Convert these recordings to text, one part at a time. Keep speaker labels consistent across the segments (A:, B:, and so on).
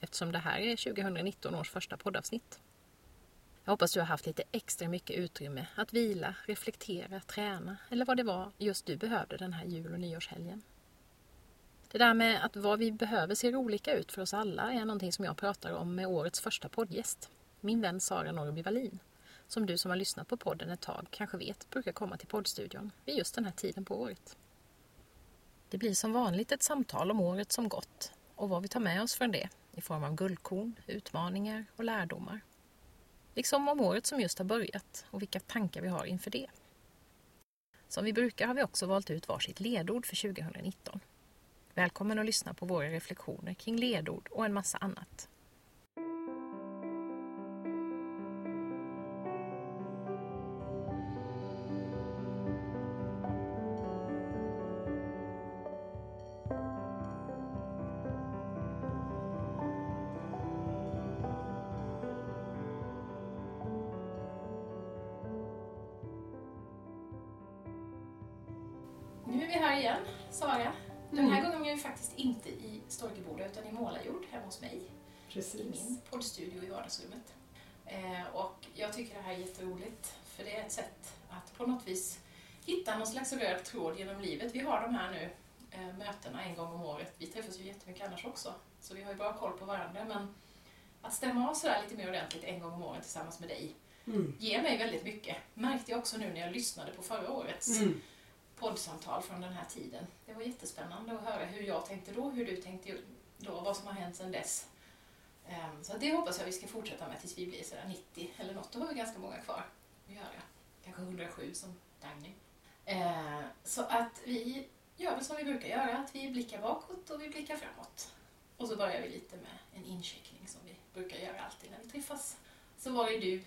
A: eftersom det här är 2019 års första poddavsnitt. Jag hoppas du har haft lite extra mycket utrymme att vila, reflektera, träna eller vad det var just du behövde den här jul och nyårshelgen. Det där med att vad vi behöver ser olika ut för oss alla är någonting som jag pratar om med årets första poddgäst, min vän Sara Norrby Wallin, som du som har lyssnat på podden ett tag kanske vet brukar komma till poddstudion vid just den här tiden på året. Det blir som vanligt ett samtal om året som gått och vad vi tar med oss från det i form av guldkorn, utmaningar och lärdomar. Liksom om året som just har börjat och vilka tankar vi har inför det. Som vi brukar har vi också valt ut varsitt ledord för 2019. Välkommen att lyssna på våra reflektioner kring ledord och en massa annat. Igen, Sara. Den här gången är vi faktiskt inte i Storkeboda utan i Målarjord hemma hos mig. I
B: Precis.
A: min poddstudio i vardagsrummet. Eh, och jag tycker det här är jätteroligt för det är ett sätt att på något vis hitta någon slags röd tråd genom livet. Vi har de här nu eh, mötena en gång om året. Vi träffas ju jättemycket annars också så vi har ju bra koll på varandra men att stämma av sådär lite mer ordentligt en gång om året tillsammans med dig
B: Mm.
A: ger mig väldigt mycket. Märkte jag också nu när jag lyssnade på förra årets
B: Mm
A: poddsamtal från den här tiden. Det var jättespännande att höra hur jag tänkte då, hur du tänkte då, vad som har hänt sedan dess. Ehm, så det hoppas jag vi ska fortsätta med tills vi blir sådär 90 eller något. Då har vi ganska många kvar att göra. Kanske 107 som Dagny. Ehm, så att vi gör väl som vi brukar göra, att vi blickar bakåt och vi blickar framåt. Och så börjar vi lite med en incheckning som vi brukar göra alltid när vi träffas. Så var är du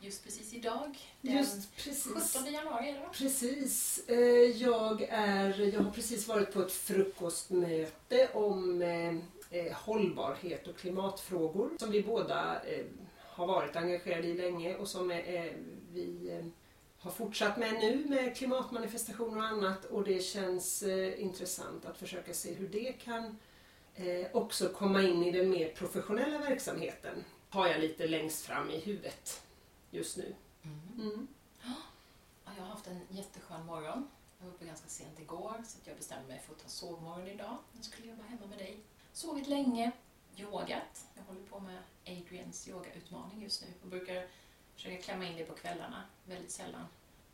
A: just precis idag? Den
B: Just precis.
A: 17 januari är det va?
B: Precis. Eh, Jag, är, jag har precis varit på ett frukostmöte om eh, eh, hållbarhet och klimatfrågor som vi båda har varit engagerade i länge och som vi har fortsatt med nu med klimatmanifestationer och annat och det känns intressant att försöka se hur det kan också komma in i den mer professionella verksamheten. Har jag lite längst fram i huvudet just nu. Mm.
A: Ja, jag har haft en jätteskön morgon. Jag var uppe ganska sent igår så att jag bestämde mig för att ta sovmorgon idag. Jag skulle jobba hemma med dig. Sovit länge, yogat. Jag håller på med Adrians yogautmaning just nu och brukar försöka klämma in det på kvällarna. Väldigt sällan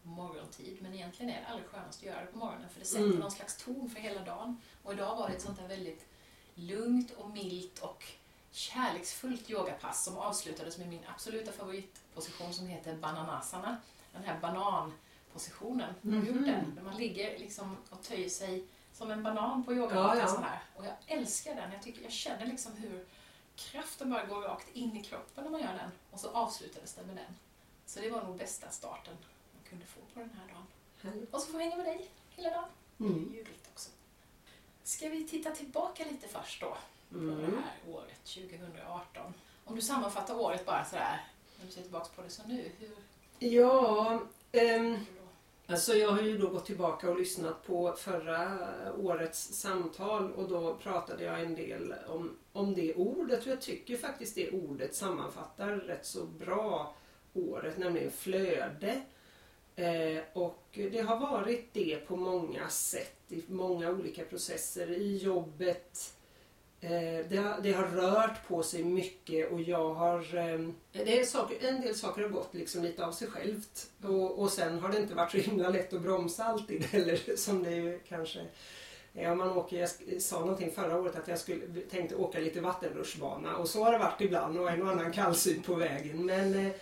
A: morgontid. Men egentligen är det allra skönast att göra det på morgonen för det sätter
B: Mm.
A: någon slags ton för hela dagen. Och idag var det ett sånt här väldigt lugnt och milt och kärleksfullt yogapass som avslutades med min absoluta favoritposition som heter bananasana. Den här bananpositionen. Den? Där man ligger liksom och töjer sig som en banan på
B: Ja,
A: yogamattan
B: ja.
A: här. Och jag älskar den. Jag, tycker, jag känner liksom hur kraften bara går rakt in i kroppen när man gör den. Och så avslutades det med den. Så det var nog bästa starten man kunde få på den här dagen. Och så få hänga med dig hela dagen. Det
B: Mm.
A: är ljuvligt också. Ska vi titta tillbaka lite först då? På det
B: Mm.
A: här året, 2018. Om du sammanfattar året bara sådär, när du ser tillbaka på det som nu, hur
B: Ja,
A: då?
B: alltså jag har ju då gått tillbaka och lyssnat på förra årets samtal och då pratade jag en del om, om det ordet och jag tycker faktiskt det ordet sammanfattar rätt så bra året, nämligen flöde. Eh, och det har varit det på många sätt i många olika processer i jobbet. Eh, det, har, det har rört på sig mycket och jag har... Eh, det är saker, en del saker har gått liksom lite av sig självt och, och sen har det inte varit så himla lätt att bromsa alltid heller som det ju kanske Ja, man åker, jag sa någonting förra året att jag skulle, tänkte åka lite vattenrutschbana och så har det varit ibland och en och annan kallsyn på vägen. Men eh,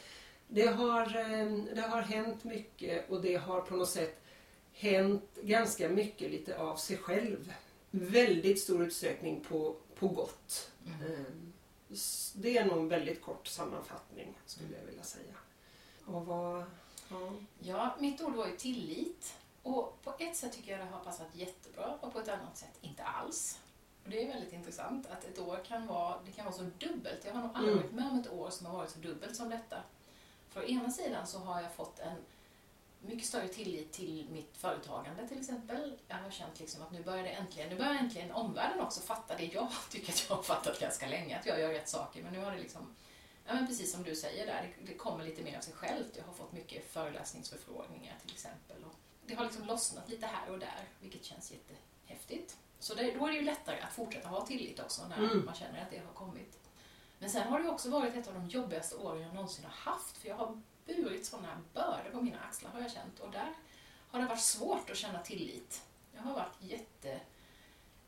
B: det, har, eh, det har hänt mycket och det har på något sätt hänt ganska mycket lite av sig själv. Väldigt stor utsträckning på, på gott.
A: Mm.
B: Eh, det är nog en väldigt kort sammanfattning skulle jag vilja säga. Och vad... Ja.
A: Ja, mitt ord var ju tillit. Och på ett sätt tycker jag det har passat jättebra och på ett annat sätt inte alls. Och det är väldigt intressant att ett år kan vara, det kan vara så dubbelt. Jag har nog aldrig
B: Mm.
A: varit med om ett år som har varit så dubbelt som detta. För å ena sidan så har jag fått en mycket större tillit till mitt företagande till exempel. Jag har känt liksom att nu börjar det äntligen, nu börjar äntligen omvärlden också fatta det jag tycker att jag har fattat ganska länge, att jag gör rätt saker. Men nu har det liksom, ja men precis som du säger där, det, det kommer lite mer av sig självt. Jag har fått mycket föreläsningsförfrågningar till exempel. Och det har liksom lossnat lite här och där, vilket känns jättehäftigt. Så det, då är det ju lättare att fortsätta ha tillit också när
B: Mm.
A: man känner att det har kommit. Men sen har det också varit ett av de jobbigaste åren jag någonsin har haft, för jag har burit sådana bördor på mina axlar har jag känt och där har det varit svårt att känna tillit. Jag har varit jätte,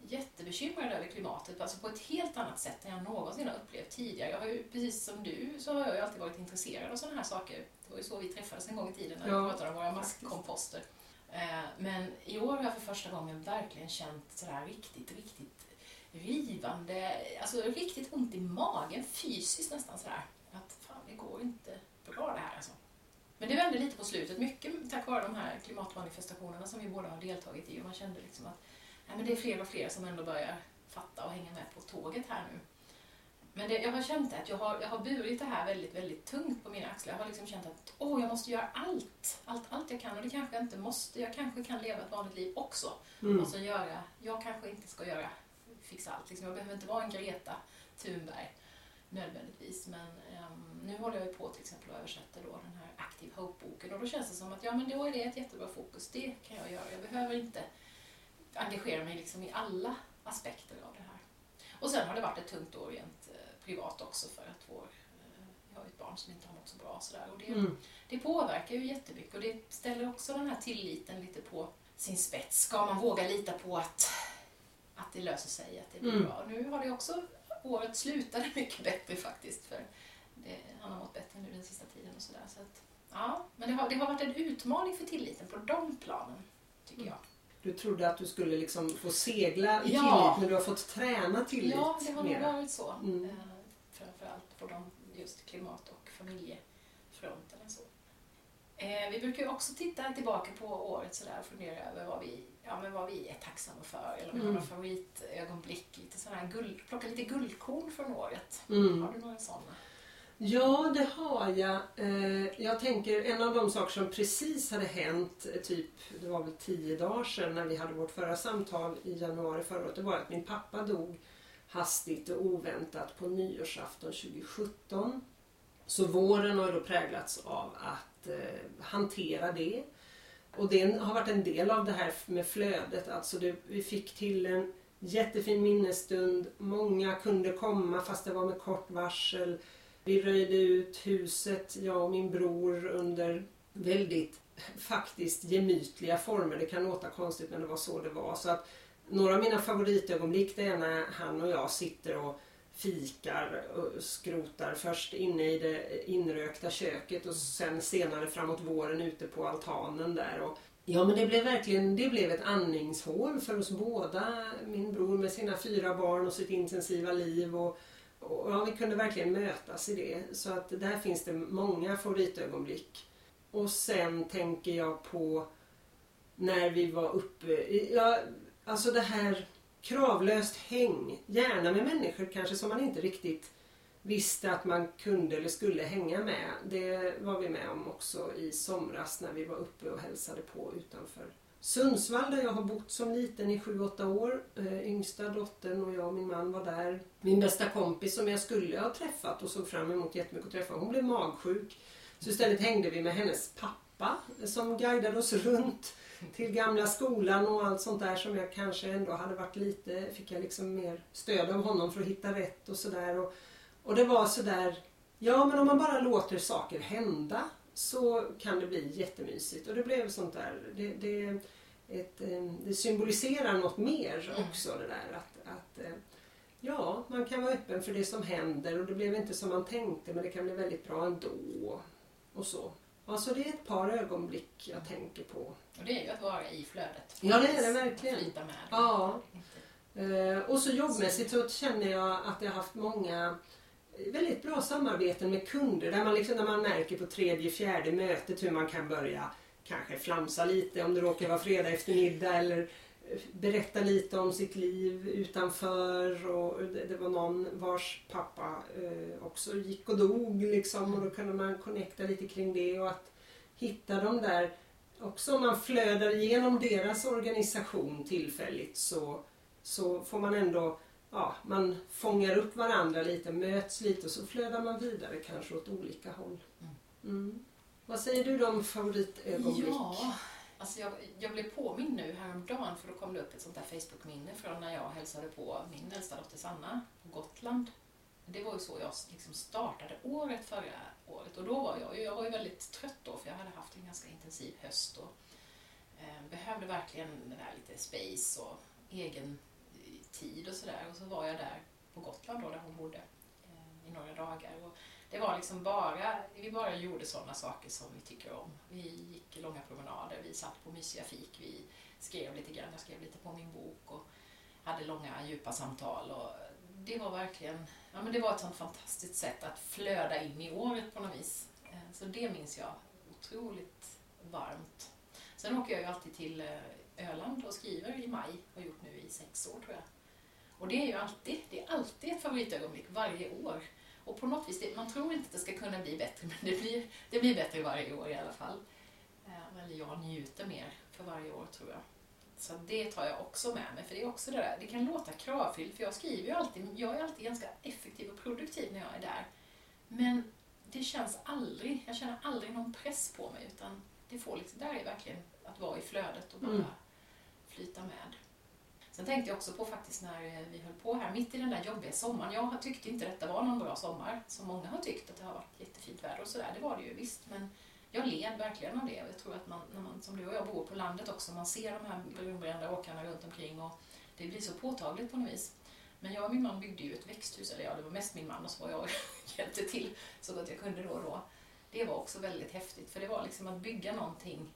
A: jättebekymrad över klimatet, alltså på ett helt annat sätt än jag någonsin har upplevt tidigare. Jag har ju, precis som du, så har jag ju alltid varit intresserad av sådana här saker. Det var ju så vi träffades en gång i tiden när vi
B: Ja,
A: pratade om våra maskkomposter. Eh, Men i år har jag för första gången verkligen känt sådär riktigt, riktigt rivande, alltså riktigt ont i magen, fysiskt nästan sådär. Att fan, det går inte bra det här alltså. Men det vände lite på slutet, mycket tack vare de här klimatmanifestationerna som vi båda har deltagit i och man kände liksom att nej, men det är fler och fler som ändå börjar fatta och hänga med på tåget här nu. Men det, jag har känt att jag har, jag har burit det här väldigt, väldigt tungt på mina axlar. Jag har liksom känt att åh, jag måste göra allt, allt, allt jag kan och det kanske jag inte måste. Jag kanske kan leva ett vanligt liv också.
B: Mm.
A: Och så göra, jag kanske inte ska göra, fixa allt. Liksom. Jag behöver inte vara en Greta Thunberg nödvändigtvis. Men ehm, nu håller jag ju på till exempel och översätter då den här Active Hope-boken och då känns det som att ja, men då är det ett jättebra fokus. Det kan jag göra. Jag behöver inte engagera mig liksom i alla aspekter av det här. Och sen har det varit ett tungt år rent eh, privat också för att vår, eh, jag har ett barn som inte har mått så bra. Så där. Och det,
B: Mm.
A: det påverkar ju jättemycket och det ställer också den här tilliten lite på sin spets. Ska man våga lita på att, att det löser sig, att det blir
B: Mm.
A: bra? Nu har det också, året slutade mycket bättre faktiskt. För det, han har mått bättre nu den sista tiden och sådär. Så att, ja, men det har, det har varit en utmaning för tilliten på de planen, tycker
B: Mm.
A: jag.
B: Du trodde att du skulle liksom få segla i
A: Ja.
B: tillit men du har fått träna tillit
A: Ja, det har nog varit så.
B: Mm.
A: Eh, Framförallt på de just klimat och familjefronterna. Eh, vi brukar ju också titta tillbaka på året sådär och fundera över vad vi, ja, men vad vi är tacksamma för eller om vi har
B: Mm.
A: några favoritögonblick. Lite sådana här guld, plocka lite guldkorn från året.
B: Mm.
A: Har du några sådana?
B: Ja, det har jag. Eh, Jag tänker en av de saker som precis hade hänt, eh, typ det var väl tio dagar sedan när vi hade vårt förra samtal i januari förra året, det var att min pappa dog hastigt och oväntat på nyårsafton 2017. Så våren har då präglats av att eh, hantera det. Och det har varit en del av det här med flödet. Alltså det, vi fick till en jättefin minnesstund. Många kunde komma fast det var med kort varsel. Vi röjde ut huset, jag och min bror, under väldigt faktiskt gemytliga former. Det kan låta konstigt men det var så det var. Så att några av mina favoritögonblick det är när han och jag sitter och fikar och skrotar. Först inne i det inrökta köket och sen senare framåt våren ute på altanen där. Och Ja men det blev verkligen det blev ett andningshål för oss båda. Min bror med sina fyra barn och sitt intensiva liv. Och, och ja, vi kunde verkligen mötas i det. Så att där finns det många favoritögonblick. Och sen tänker jag på när vi var uppe, ja, alltså det här kravlöst häng. Gärna med människor kanske som man inte riktigt visste att man kunde eller skulle hänga med. Det var vi med om också i somras när vi var uppe och hälsade på utanför Sundsvall där jag har bott som liten i 7-8 år. Eh, yngsta dottern och jag och min man var där. Min bästa kompis som jag skulle ha träffat och såg fram emot jättemycket att träffa, hon blev magsjuk. Så istället hängde vi med hennes pappa som guidade oss runt till gamla skolan och allt sånt där som jag kanske ändå hade varit lite, fick jag liksom mer stöd av honom för att hitta rätt och sådär. Och, och det var sådär, ja men om man bara låter saker hända så kan det bli jättemysigt. Och det blev sånt där, det, det, ett, eh, det symboliserar något mer
A: Mm.
B: också det där att, att eh, Ja, man kan vara öppen för det som händer och det blev inte som man tänkte men det kan bli väldigt bra ändå. Och så. Alltså det är ett par ögonblick jag tänker på.
A: Och det är ju att vara i flödet.
B: Ja, det är det verkligen.
A: Flyta med.
B: Ja. Eh, och så jobbmässigt så känner jag att jag har haft många väldigt bra samarbeten med kunder där man liksom när man märker på tredje, fjärde mötet hur man kan börja kanske flamsa lite om det råkar vara fredag eftermiddag eller berätta lite om sitt liv utanför och det, var någon vars pappa eh, också gick och dog liksom och då kunde man connecta lite kring det och att hitta de där också om man flödar igenom deras organisation tillfälligt så, så får man ändå ja, man fångar upp varandra lite, möts lite och så flödar man vidare kanske åt olika håll. Mm. Vad säger du om favoritögonblick?
A: Ja, alltså jag, jag blev påmind nu häromdagen för då kom det upp ett sånt där Facebook-minne från när jag hälsade på min äldsta dotter Sanna på Gotland. Det var ju så jag liksom startade året förra året och då var jag, jag var ju väldigt trött då för jag hade haft en ganska intensiv höst och eh, behövde verkligen den där lite space och egen eh, tid och sådär. Och så var jag där på Gotland då, där hon bodde eh, i några dagar. Och det var liksom bara, vi bara gjorde sådana saker som vi tycker om. Vi gick långa promenader, vi satt på mysiga fik, vi skrev lite grann, jag skrev lite på min bok och hade långa djupa samtal. Och det var verkligen, ja men det var ett sånt fantastiskt sätt att flöda in i året på något vis. Eh, så det minns jag otroligt varmt. Sen åker jag ju alltid till eh, Öland och skriver i maj, och har gjort nu i sex år tror jag. Och det är ju alltid, det är alltid ett favoritögonblick varje år. Och på något vis, det, man tror inte att det ska kunna bli bättre, men det blir, det blir bättre varje år i alla fall. Eh, eller jag njuter mer för varje år tror jag. Så det tar jag också med mig, för det är också det där, det kan låta kravfyllt, för jag skriver ju alltid, jag är alltid ganska effektiv och produktiv när jag är där. Men det känns aldrig, jag känner aldrig någon press på mig, utan det får liksom, där är verkligen att vara i flödet och bara mm. flyta med. Sen tänkte jag också på faktiskt när eh, vi höll på här, mitt i den där jobbiga sommaren. Jag tyckte inte detta var någon bra sommar, som många har tyckt att det har varit jättefint väder och sådär. Det var det ju visst, men jag led verkligen av det. Och jag tror att man, när man, som du och jag bor på landet också, man ser de här brunbrända åkrarna runt omkring och det blir så påtagligt på något vis. Men jag och min man byggde ju ett växthus, eller ja, det var mest min man och så var jag hjälpte till så gott jag kunde då och då. Det var också väldigt häftigt, för det var liksom att bygga någonting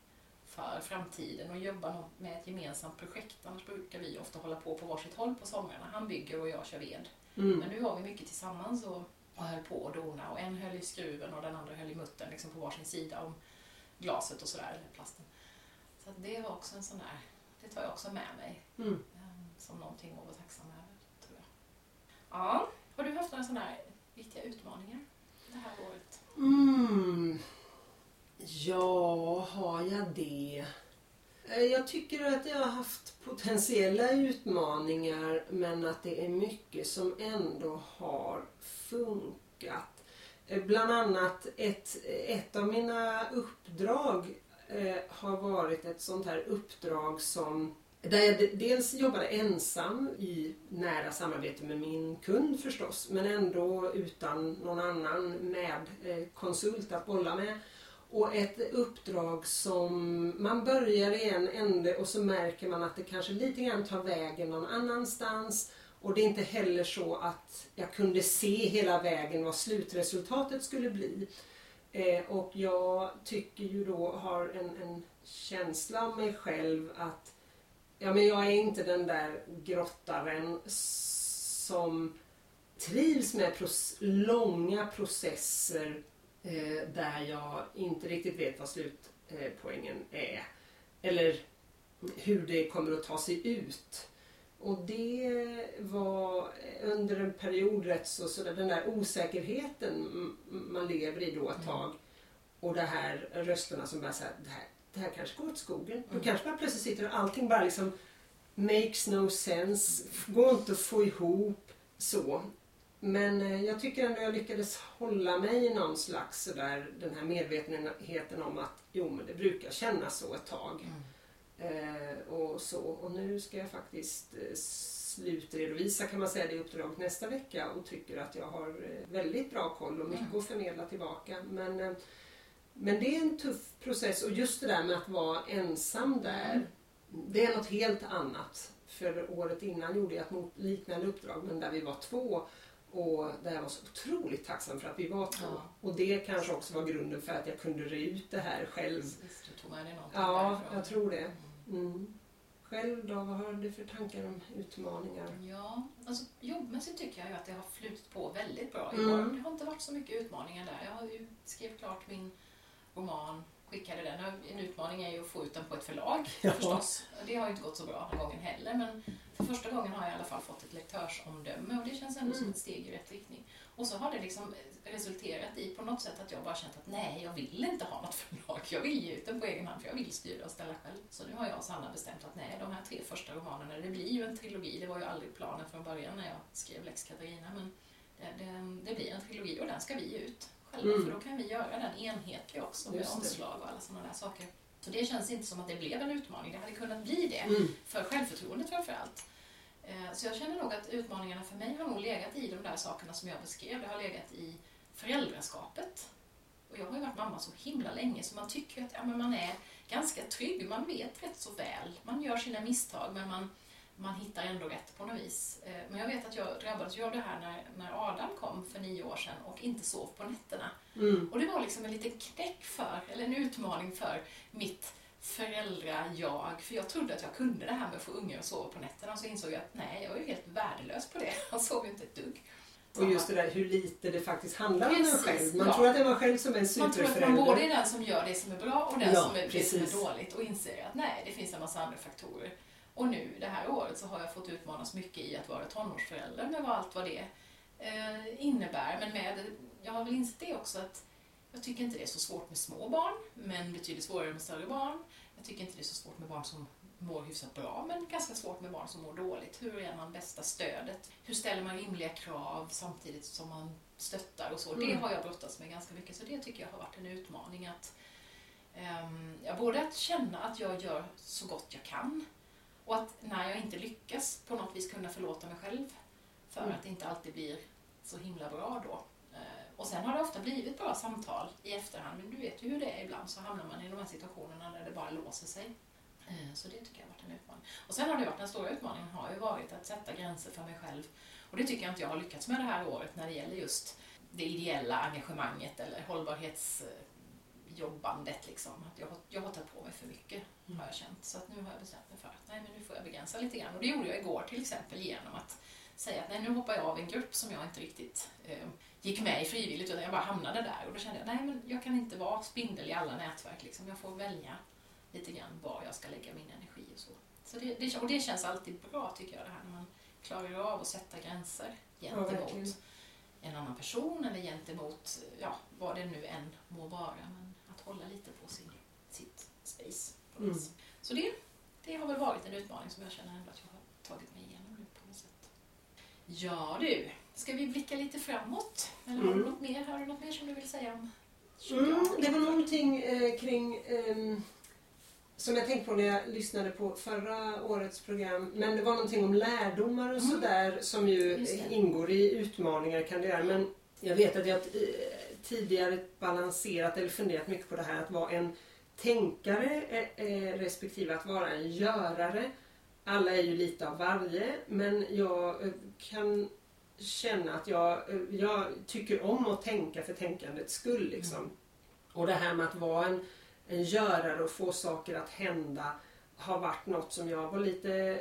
A: för framtiden och jobba med ett gemensamt projekt. Annars brukar vi ofta hålla på på varsitt håll på somrarna. Han bygger och jag kör ved. Mm. Men nu var vi mycket tillsammans och, och höll på och dona och en höll i skruven och den andra höll i muttern liksom på varsin sida om glaset och sådär, eller plasten. Så det var också en sån där, det tar jag också med mig mm. Ehm, som någonting att vara tacksam över, tror jag. Ja, har du haft några sådana här viktiga utmaningar det här året?
B: Mm. Ja, har jag det? Eh, jag tycker att jag har haft potentiella utmaningar men att det är mycket som ändå har funkat. Eh, bland annat ett, ett av mina uppdrag eh, har varit ett sånt här uppdrag som där jag dels jobbade ensam i nära samarbete med min kund förstås men ändå utan någon annan med eh, konsult att bolla med. Och ett uppdrag som man börjar i en ände och så märker man att det kanske lite grann tar vägen någon annanstans. Och det är inte heller så att jag kunde se hela vägen vad slutresultatet skulle bli. Eh, och jag tycker ju då, har en, en känsla av mig själv att ja, men jag är inte den där grottaren som trivs med pros långa processer eh, där jag inte riktigt vet vad slutpoängen är. Eller hur det kommer att ta sig ut. Och det var under en period rätt så, så den där osäkerheten man lever i då ett mm. tag. Och det här rösterna som bara säger det här, det här kanske går åt skogen. Mm. Då kanske man plötsligt sitter och allting bara liksom makes no sense, går inte att få ihop så. Men eh, jag tycker ändå jag lyckades hålla mig i någon slags sådär, den här medvetenheten om att jo men det brukar kännas så ett tag. Mm. Eh, och, så. och nu ska jag faktiskt eh, slutredovisa kan man säga det uppdraget nästa vecka och tycker att jag har eh, väldigt bra koll och mycket mm. att förmedla tillbaka. Men, eh, men det är en tuff process och just det där med att vara ensam där, mm. det är något helt annat. För året innan gjorde jag ett liknande uppdrag men där vi var två och där jag var så otroligt tacksam för att vi var två. Ja. Och det kanske också var grunden för att jag kunde re ut det här själv.
A: Precis, du tog med dig
B: Ja, jag tror det. Mm. Själv då, vad har du för tankar om utmaningar?
A: Ja, alltså jobbmässigt tycker jag ju att det har flutit på väldigt bra i
B: Mm.
A: år. Det har inte varit så mycket utmaningar där. Jag har ju skrivit klart min roman, skickade den. En utmaning är ju att få ut den på ett förlag
B: Ja.
A: förstås. Det har ju inte gått så bra den gången heller men för första gången har jag i alla fall fått ett lektörsomdöme och det känns ändå som
B: Mm.
A: ett steg i rätt riktning. Och så har det liksom resulterat i på något sätt att jag bara känt att nej, jag vill inte ha något förlag. Jag vill ge ut den på egen hand för jag vill styra och ställa själv. Så nu har jag och Sanna bestämt att nej, de här tre första romanerna, det blir ju en trilogi. Det var ju aldrig planen från början när jag skrev Lex Katarina men det, det, det blir en trilogi och den ska vi ge ut själva
B: Mm.
A: för då kan vi göra den enhetlig också med omslag och alla sådana där saker. Så det känns inte som att det blev en utmaning. Det hade kunnat bli det
B: Mm.
A: för självförtroendet framför allt. Eh, Så jag känner nog att utmaningarna för mig har nog legat i de där sakerna som jag beskrev. Det har legat i föräldraskapet. Och jag har ju varit mamma så himla länge så man tycker att ja, men man är ganska trygg. Man vet rätt så väl. Man gör sina misstag men man, man hittar ändå rätt på något vis. Eh, Men jag vet att jag drabbades av det här när, när Adam kom för nio år sedan och inte sov på nätterna.
B: Mm.
A: Och det var liksom en liten knäck för, eller en utmaning för mitt föräldra-jag. För jag trodde att jag kunde det här med att få ungar att sova på nätterna och så insåg jag att nej, jag är ju helt värdelös på det. Han sov ju inte ett dugg.
B: Och just det där hur lite det faktiskt handlar om en
A: Precis,
B: själv. Man
A: ja.
B: tror att det är man själv som är en
A: Man tror att
B: superförälder.
A: man både är den som gör det som är bra och den
B: Ja,
A: som är, det som
B: precis.
A: är dåligt och inser att nej, det finns en massa andra faktorer. Och nu det här året så har jag fått utmanas mycket i att vara tonårsförälder med vad allt vad det eh, innebär. Men med, jag har väl insett det också att jag tycker inte det är så svårt med små barn, men betydligt svårare med större barn. Jag tycker inte det är så svårt med barn som mår hyfsat bra, men ganska svårt med barn som mår dåligt. Hur är man bästa stödet? Hur ställer man rimliga krav samtidigt som man stöttar och så? Det
B: Mm.
A: har jag brottats med ganska mycket, så det tycker jag har varit en utmaning. att ja, Både att känna att jag gör så gott jag kan och att när jag inte lyckas på något vis kunna förlåta mig själv för
B: Mm.
A: att det inte alltid blir så himla bra då. Eh, Och sen har det ofta blivit bra samtal i efterhand, men du vet ju hur det är ibland så hamnar man i de här situationerna där det bara låser sig. Eh, Så det tycker jag har varit en utmaning. Och sen har det varit, den stora utmaningen har ju varit att sätta gränser för mig själv. Och det tycker jag inte jag har lyckats med det här året när det gäller just det ideella engagemanget eller hållbarhetsjobbandet. Liksom. Att jag, har, jag har tagit på mig för mycket har jag känt. Så att nu har jag bestämt mig för att nej, men nu får jag begränsa lite grann. Och det gjorde jag igår till exempel genom att säga att nej, nu hoppar jag av en grupp som jag inte riktigt eh, gick med i frivilligt utan jag bara hamnade där. Och då kände jag nej, men jag kan inte vara spindel i alla nätverk. Liksom. Jag får välja lite grann var jag ska lägga min energi och så. så det, det, och det känns alltid bra tycker jag det här när man klarar av att sätta gränser gentemot
B: verkligen.
A: en annan person eller gentemot ja, vad det nu än må vara. Men att hålla lite på sin, sitt space.
B: Mm.
A: Så det, det har väl varit en utmaning som jag känner ändå att jag har tagit mig igenom nu på något sätt. Ja du, ska vi blicka lite framåt? Eller har, du
B: Mm.
A: något mer, har du något mer som du vill säga om
B: Mm,
A: 2018?
B: det var någonting eh, kring ehm, som jag tänkte på när jag lyssnade på förra årets program. Men det var någonting om lärdomar och
A: Mm.
B: sådär som ju ingår i utmaningar kan det göra. Men jag vet att jag eh, tidigare balanserat eller funderat mycket på det här att vara en tänkare eh, eh, respektive att vara en görare. Alla är ju lite av varje men jag eh, kan känna att jag, jag tycker om att tänka för tänkandets skull. Liksom. Och det här med att vara en, en görare och få saker att hända har varit något som jag var lite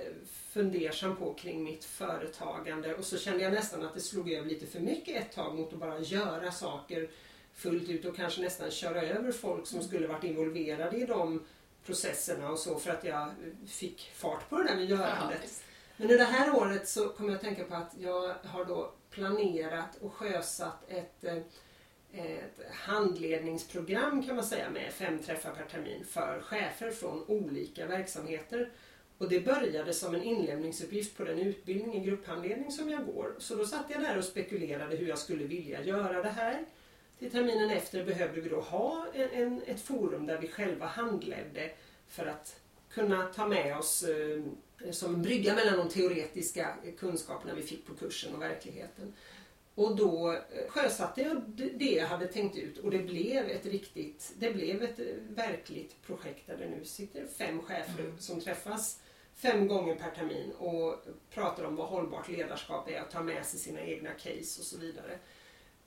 B: fundersam på kring mitt företagande och så kände jag nästan att det slog över lite för mycket ett tag mot att bara göra saker fullt ut och kanske nästan köra över folk som skulle varit involverade i de processerna och så för att jag fick fart på det där med görandet. Men i det här året så kommer jag att tänka på att jag har då planerat och sjösatt ett, eh, ett handledningsprogram kan man säga med fem träffar per termin för chefer från olika verksamheter. Och det började som en inlämningsuppgift på den utbildning i grupphandledning som jag går. Så då satt jag där och spekulerade hur jag skulle vilja göra det här. Till terminen efter behövde vi då ha en, en, ett forum där vi själva handledde för att kunna ta med oss eh, som en brygga mellan de teoretiska kunskaperna vi fick på kursen och verkligheten. Och då eh, sjösatte jag det jag hade tänkt ut och det blev ett riktigt, det blev ett eh, verkligt projekt där det nu sitter fem chefer
A: Mm.
B: som träffas fem gånger per termin och pratar om vad hållbart ledarskap är och tar med sig sina egna case och så vidare.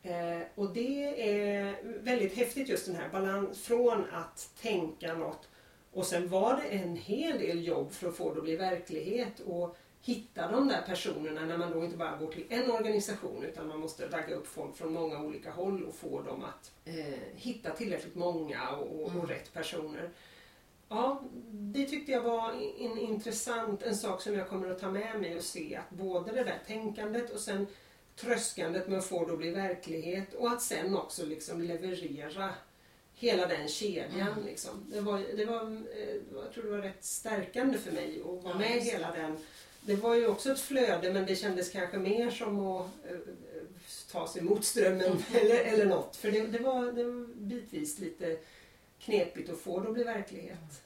B: Eh, och det är väldigt häftigt just den här balans från att tänka något Och sen var det en hel del jobb för att få det att bli verklighet och hitta de där personerna när man då inte bara går till en organisation utan man måste ragga upp folk från många olika håll och få dem att eh, hitta tillräckligt många och, och,
A: Mm.
B: rätt personer. Ja, det tyckte jag var en intressant, en sak som jag kommer att ta med mig och se att både det där tänkandet och sen tröskandet med att få det att bli verklighet och att sen också liksom leverera hela den kedjan.
A: Mm.
B: Liksom. Det var, det var, eh, jag tror det var rätt stärkande för mig att vara
A: Ja,
B: med hela den. Det var ju också ett flöde men det kändes kanske mer som att eh, ta sig mot strömmen eller, eller något. För det, det, var, det var bitvis lite knepigt att få det att bli verklighet.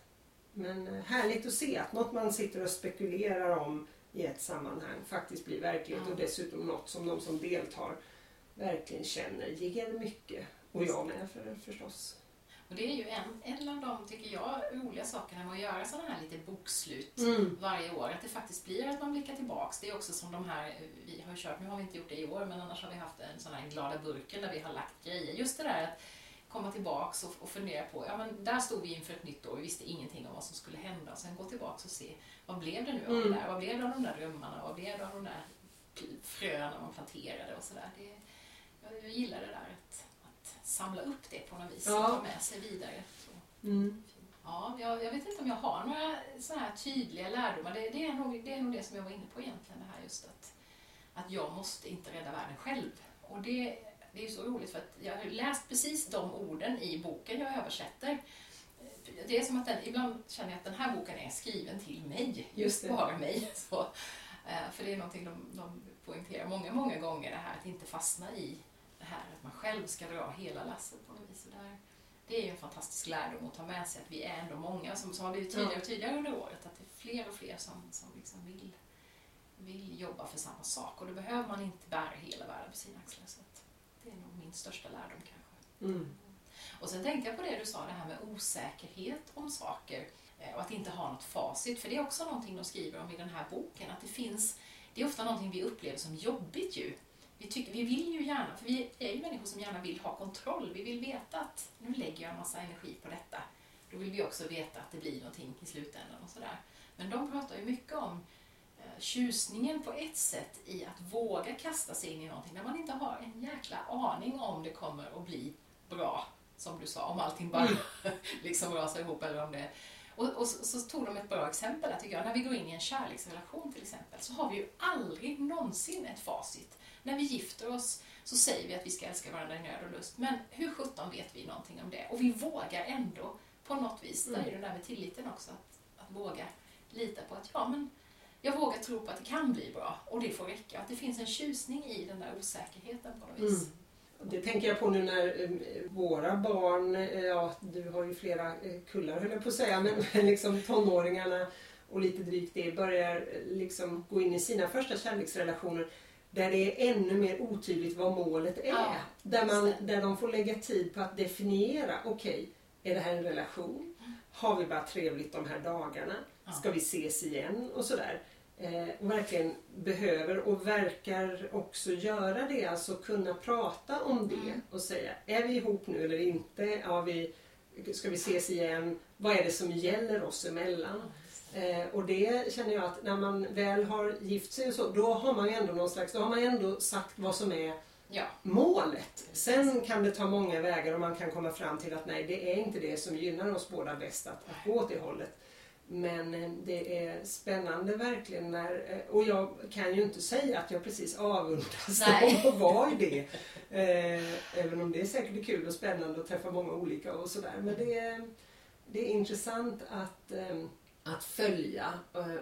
B: Men eh, härligt att se att något man sitter och spekulerar om i ett sammanhang faktiskt blir verklighet och dessutom något som de som deltar verkligen känner ger mycket. Och jag med för, förstås.
A: Och det är ju en, en av de, tycker jag, roliga sakerna med att göra sådana här lite bokslut
B: Mm.
A: varje år. Att det faktiskt blir att man blickar tillbaks. Det är också som de här, vi har kört, nu har vi inte gjort det i år, men annars har vi haft en sån här glada burken där vi har lagt grejer. Just det där att komma tillbaks och, och fundera på, ja men där stod vi inför ett nytt år, vi visste ingenting om vad som skulle hända. Och sen gå tillbaks och se, vad blev det nu av
B: Mm.
A: det där? Vad blev det av de där drömmarna? Vad blev det av de där fröna man planterade och sådär. Jag, gillar det där att samla upp det på något vis
B: Ja.
A: och ta med sig vidare.
B: Mm.
A: Ja, jag, jag vet inte om jag har några såna här tydliga lärdomar. Det, det, är nog, det är nog det som jag var inne på egentligen, det här just att, att jag måste inte rädda världen själv. Och det, det är ju så roligt för att jag har läst precis de orden i boken jag översätter. Det är som att den, ibland känner jag att den här boken är skriven till mig,
B: Just
A: bara mig. Så, eh, för det är någonting de, de poängterar många, många gånger, det här att inte fastna i det här att man själv ska dra hela lasset på något vis. Där, det är ju en fantastisk lärdom att ta med sig att vi är ändå många som, som har blivit tydligare och tydligare under året. Att det är fler och fler som, som liksom vill, vill jobba för samma sak. Och då behöver man inte bära hela världen på sina axlar. Så det är nog min största lärdom kanske.
B: Mm.
A: Och sen tänkte jag på det du sa, det här med osäkerhet om saker eh, och att inte ha något facit. För det är också någonting de skriver om i den här boken, att det finns, det är ofta någonting vi upplever som jobbigt ju. Vi, tycker, vi vill ju gärna, för vi är ju människor som gärna vill ha kontroll. Vi vill veta att nu lägger jag en massa energi på detta. Då vill vi också veta att det blir någonting i slutändan och sådär. Men de pratar ju mycket om eh, tjusningen på ett sätt i att våga kasta sig in i någonting när man inte har en jäkla aning om det kommer att bli bra, som du sa, om allting bara liksom rasar ihop eller om det och, och så, så tog de ett bra exempel där tycker jag. När vi går in i en kärleksrelation till exempel så har vi ju aldrig någonsin ett facit. När vi gifter oss så säger vi att vi ska älska varandra i nöd och lust. Men hur sjutton vet vi någonting om det? Och vi vågar ändå på något vis. Där är det där med tilliten också. Att, att våga lita på att ja, men jag vågar tro på att det kan bli bra och det får räcka. Att det finns en tjusning i den där osäkerheten på något vis.
B: Mm. Det tänker jag på nu när eh, våra barn, eh, ja du har ju flera eh, kullar höll jag på att säga, men liksom tonåringarna och lite drygt det börjar liksom gå in i sina första kärleksrelationer där det är ännu mer otydligt vad målet är.
A: Ja,
B: där, man, där de får lägga tid på att definiera, okej, är det här en relation? Har vi bara trevligt de här dagarna? Ska vi ses igen? Och sådär. Eh, verkligen behöver och verkar också göra det, alltså kunna prata om det
A: Mm.
B: och säga, är vi ihop nu eller inte? Ja, vi, ska vi ses igen? Vad är det som gäller oss emellan? Eh, och det känner jag att när man väl har gift sig och så, då har man ju ändå någon slags, då har man ändå sagt vad som är
A: Ja,
B: målet. Sen kan det ta många vägar och man kan komma fram till att nej, det är inte det som gynnar oss båda bäst att, att gå åt det hållet. Men eh, det är spännande verkligen när, eh, och jag kan ju inte säga att jag precis avundas dem att vara i det. Eh, även om det är säkert kul och spännande att träffa många olika och sådär. Men det är, det är intressant att, att följa.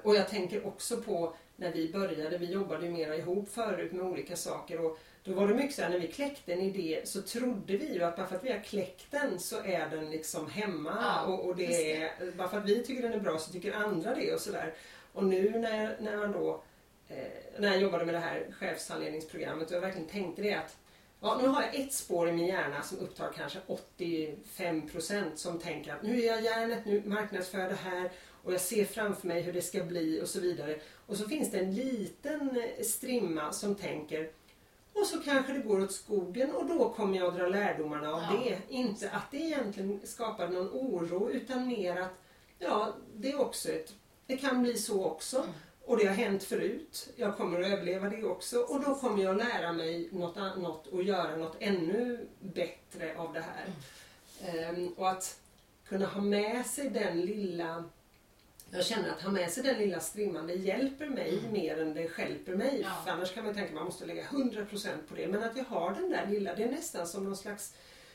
B: Och jag tänker också på när vi började, vi jobbade ju mera ihop förut med olika saker och då var det mycket så här, när vi kläckte en idé så trodde vi ju att bara för att vi har kläckt den så är den liksom hemma
A: Ja,
B: och, och det är, bara för att vi tycker den är bra så tycker andra det och sådär. Och nu när, när man då eh, när jag jobbade med det här chefshandledningsprogrammet och jag verkligen tänkte det att Ja, nu har jag ett spår i min hjärna som upptar kanske 85% som tänker att nu är jag hjärnet, nu marknadsför jag det här och jag ser framför mig hur det ska bli och så vidare. Och så finns det en liten strimma som tänker och så kanske det går åt skogen och då kommer jag att dra lärdomarna av
A: Ja.
B: det. Inte att det egentligen skapar någon oro utan mer att Ja, det är också ett... Det kan bli så också.
A: Mm.
B: Och det har hänt förut. Jag kommer att överleva det också. Och då kommer jag lära mig något annat och göra något ännu bättre av det här. Ehm, och att kunna ha med sig den lilla... Jag känner att ha med sig den lilla strimman, det hjälper mig
A: Mm.
B: mer än det stjälper mig.
A: Ja.
B: För annars kan man tänka att man måste lägga 100% på det. Men att jag har den där lilla, det är nästan som någon slags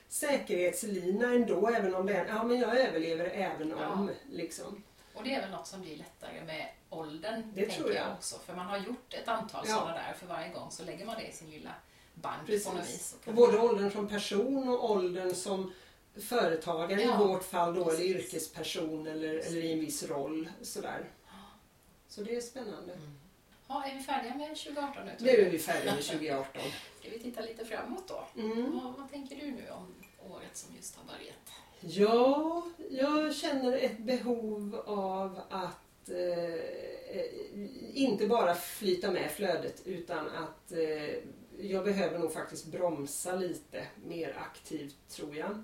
B: säkerhetslina ändå. Även om det är, ja men jag överlever även om. Liksom.
A: Och det är väl något som blir lättare med åldern,
B: Det
A: tänker
B: tror
A: jag.
B: jag.
A: också. För man har gjort ett antal
B: Ja.
A: sådana där, för varje gång så lägger man det i sin lilla bank på något vis.
B: Precis.
A: Och
B: både åldern som person och åldern som företagare
A: Ja,
B: i vårt fall då, eller
A: precis.
B: yrkesperson eller, eller i en viss roll. Sådär. Så det är spännande.
A: Ja, är vi färdiga med 2018 nu?
B: Nu är vi färdiga med 2018.
A: Ska vi titta lite framåt då?
B: Mm.
A: Vad, vad tänker du nu om året som just har börjat?
B: Ja, jag känner ett behov av att eh, inte bara flyta med flödet utan att eh, jag behöver nog faktiskt bromsa lite mer aktivt tror jag.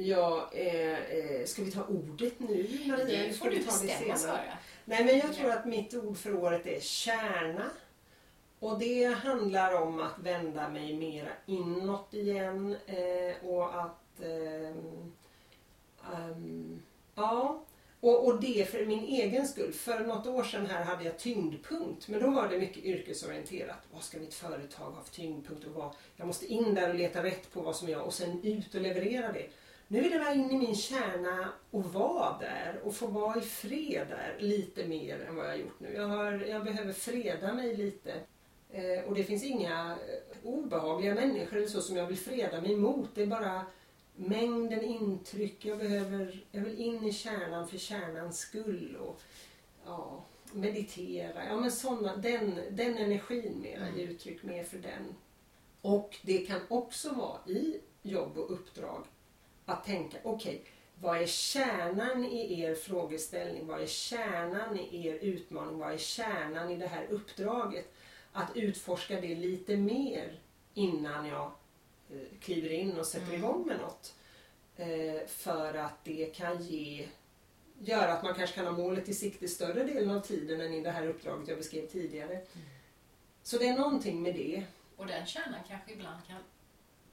B: Jag är, eh, ska vi ta ordet nu Maria?
A: Det får du bestämma? Sara.
B: Nej men jag tror att mitt ord för året är kärna. Och det handlar om att vända mig mera inåt igen eh, och att ehm, ehm, Ja, och, och det för min egen skull. För något år sedan här hade jag tyngdpunkt. Men då var det mycket yrkesorienterat. Vad ska mitt företag ha för tyngdpunkt? Och vad? Jag måste in där och leta rätt på vad som är jag och sen ut och leverera det. Nu vill jag vara inne i min kärna och vara där och få vara i fred där lite mer än vad jag har gjort nu. Jag, har, jag behöver freda mig lite. Eh, och det finns inga eh, obehagliga människor eller så som jag vill freda mig mot. Det är bara mängden intryck. Jag, behöver, jag vill in i kärnan för kärnans skull. Och, ja, meditera. Ja, men såna, den, den energin mera,
A: Mm.
B: ge uttryck mer för den. Och det kan också vara i jobb och uppdrag att tänka, okej, vad är kärnan i er frågeställning? Vad är kärnan i er utmaning? Vad är kärnan i det här uppdraget? Att utforska det lite mer innan jag eh, kliver in och sätter
A: Mm.
B: igång med något. Eh, för att det kan ge göra att man kanske kan ha målet i sikte större delen av tiden än i det här uppdraget jag beskrev tidigare. Så det är någonting med det.
A: Och den kärnan kanske ibland kan...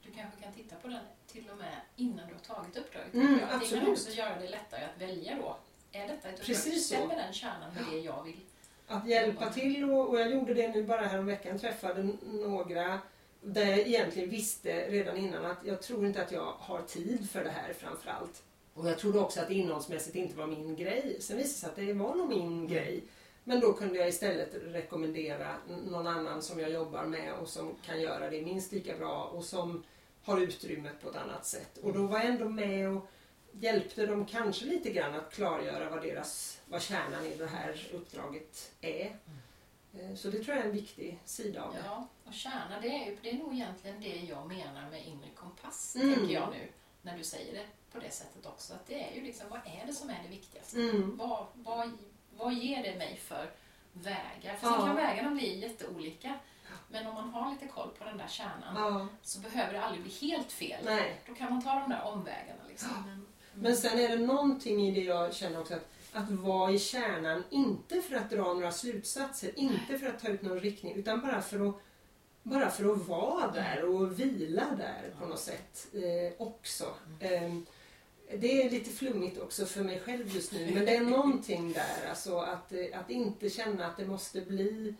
A: Du kanske kan titta på den till och med innan du har tagit uppdraget.
B: Mm,
A: jag. Att Det
B: absolut.
A: också göra det lättare att välja då. Är detta ett uppdrag?
B: Precis så.
A: Stämmer den kärnan med det jag vill?
B: Att hjälpa till och, och jag gjorde det nu bara häromveckan. Träffade några där jag egentligen visste redan innan att jag tror inte att jag har tid för det här framförallt. Och jag trodde också att det innehållsmässigt inte var min grej. Sen visade det sig att det var nog min grej. Men då kunde jag istället rekommendera någon annan som jag jobbar med och som kan göra det minst lika bra och som har utrymmet på ett annat sätt. Och då var jag ändå med och hjälpte dem kanske lite grann att klargöra vad, deras, vad kärnan i det här uppdraget är. Eh, Så det tror jag är en viktig sida av det.
A: Ja, och kärna, det är, ju, det är nog egentligen det jag menar med inre kompass,
B: Mm.
A: tänker jag nu. När du säger det på det sättet också. Att det är ju liksom, vad är det som är det viktigaste?
B: Mm.
A: Vad, vad, vad ger det mig för vägar? För
B: Ja.
A: sen kan vägarna bli jätteolika. Men om man har lite koll på den där kärnan
B: Ja,
A: så behöver det aldrig bli helt fel.
B: nej.
A: Då kan man ta de där omvägarna. Liksom. Men,
B: Men sen är det någonting i det jag känner också att, att vara i kärnan, inte för att dra några slutsatser, inte för att ta ut någon riktning, utan bara för att, bara för att vara där och vila där på något sätt eh, också. Eh, det är lite flummigt också för mig själv just nu, men det är någonting där, alltså att, eh, att inte känna att det måste bli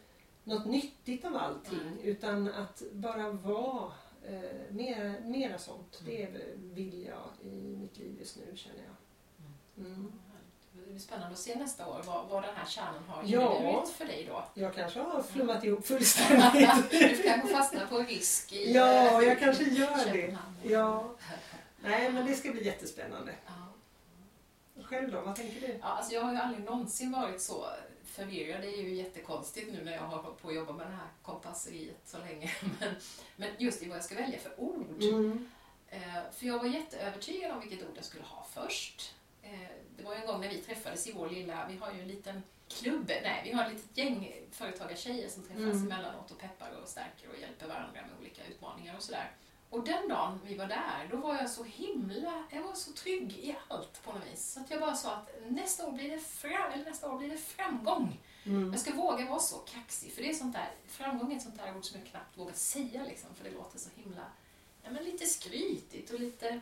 B: något nyttigt av allting, utan att bara vara eh, mer, mera sånt. Det vill jag i mitt liv just nu känner jag. Mm.
A: det blir spännande att se nästa år vad, vad den här kärnan har
B: Ja.
A: inneburit för dig då.
B: Jag kanske har flummat ihop fullständigt.
A: du kanske fastnar på risk i
B: ja,
A: eh,
B: jag kanske gör det. Ja. Nej, men det ska bli jättespännande.
A: Ja.
B: Själv då, vad tänker du?
A: Ja, alltså jag har ju aldrig någonsin varit så förvirrad. Det är ju jättekonstigt nu när jag har hållit på att jobba med det här kompasseriet så länge. Men, men just i vad jag ska välja för ord.
B: Mm.
A: Eh, För jag var jätteövertygad om vilket ord jag skulle ha först. Eh, Det var en gång när vi träffades i vår lilla, vi har ju en liten klubb, nej vi har ett litet gäng företagartjejer som träffas
B: Mm.
A: emellanåt och peppar och stärker och hjälper varandra med olika utmaningar och sådär. Och den dagen vi var där, då var jag så himla, jag var så trygg i allt på något vis. Så att jag bara sa att nästa år blir det, fram, eller nästa år blir det framgång.
B: Mm.
A: Jag ska våga vara så kaxig, för det är sånt där, framgång är ett sånt där ord som jag knappt vågar säga liksom, för det låter så himla, ja men lite skrytigt och lite...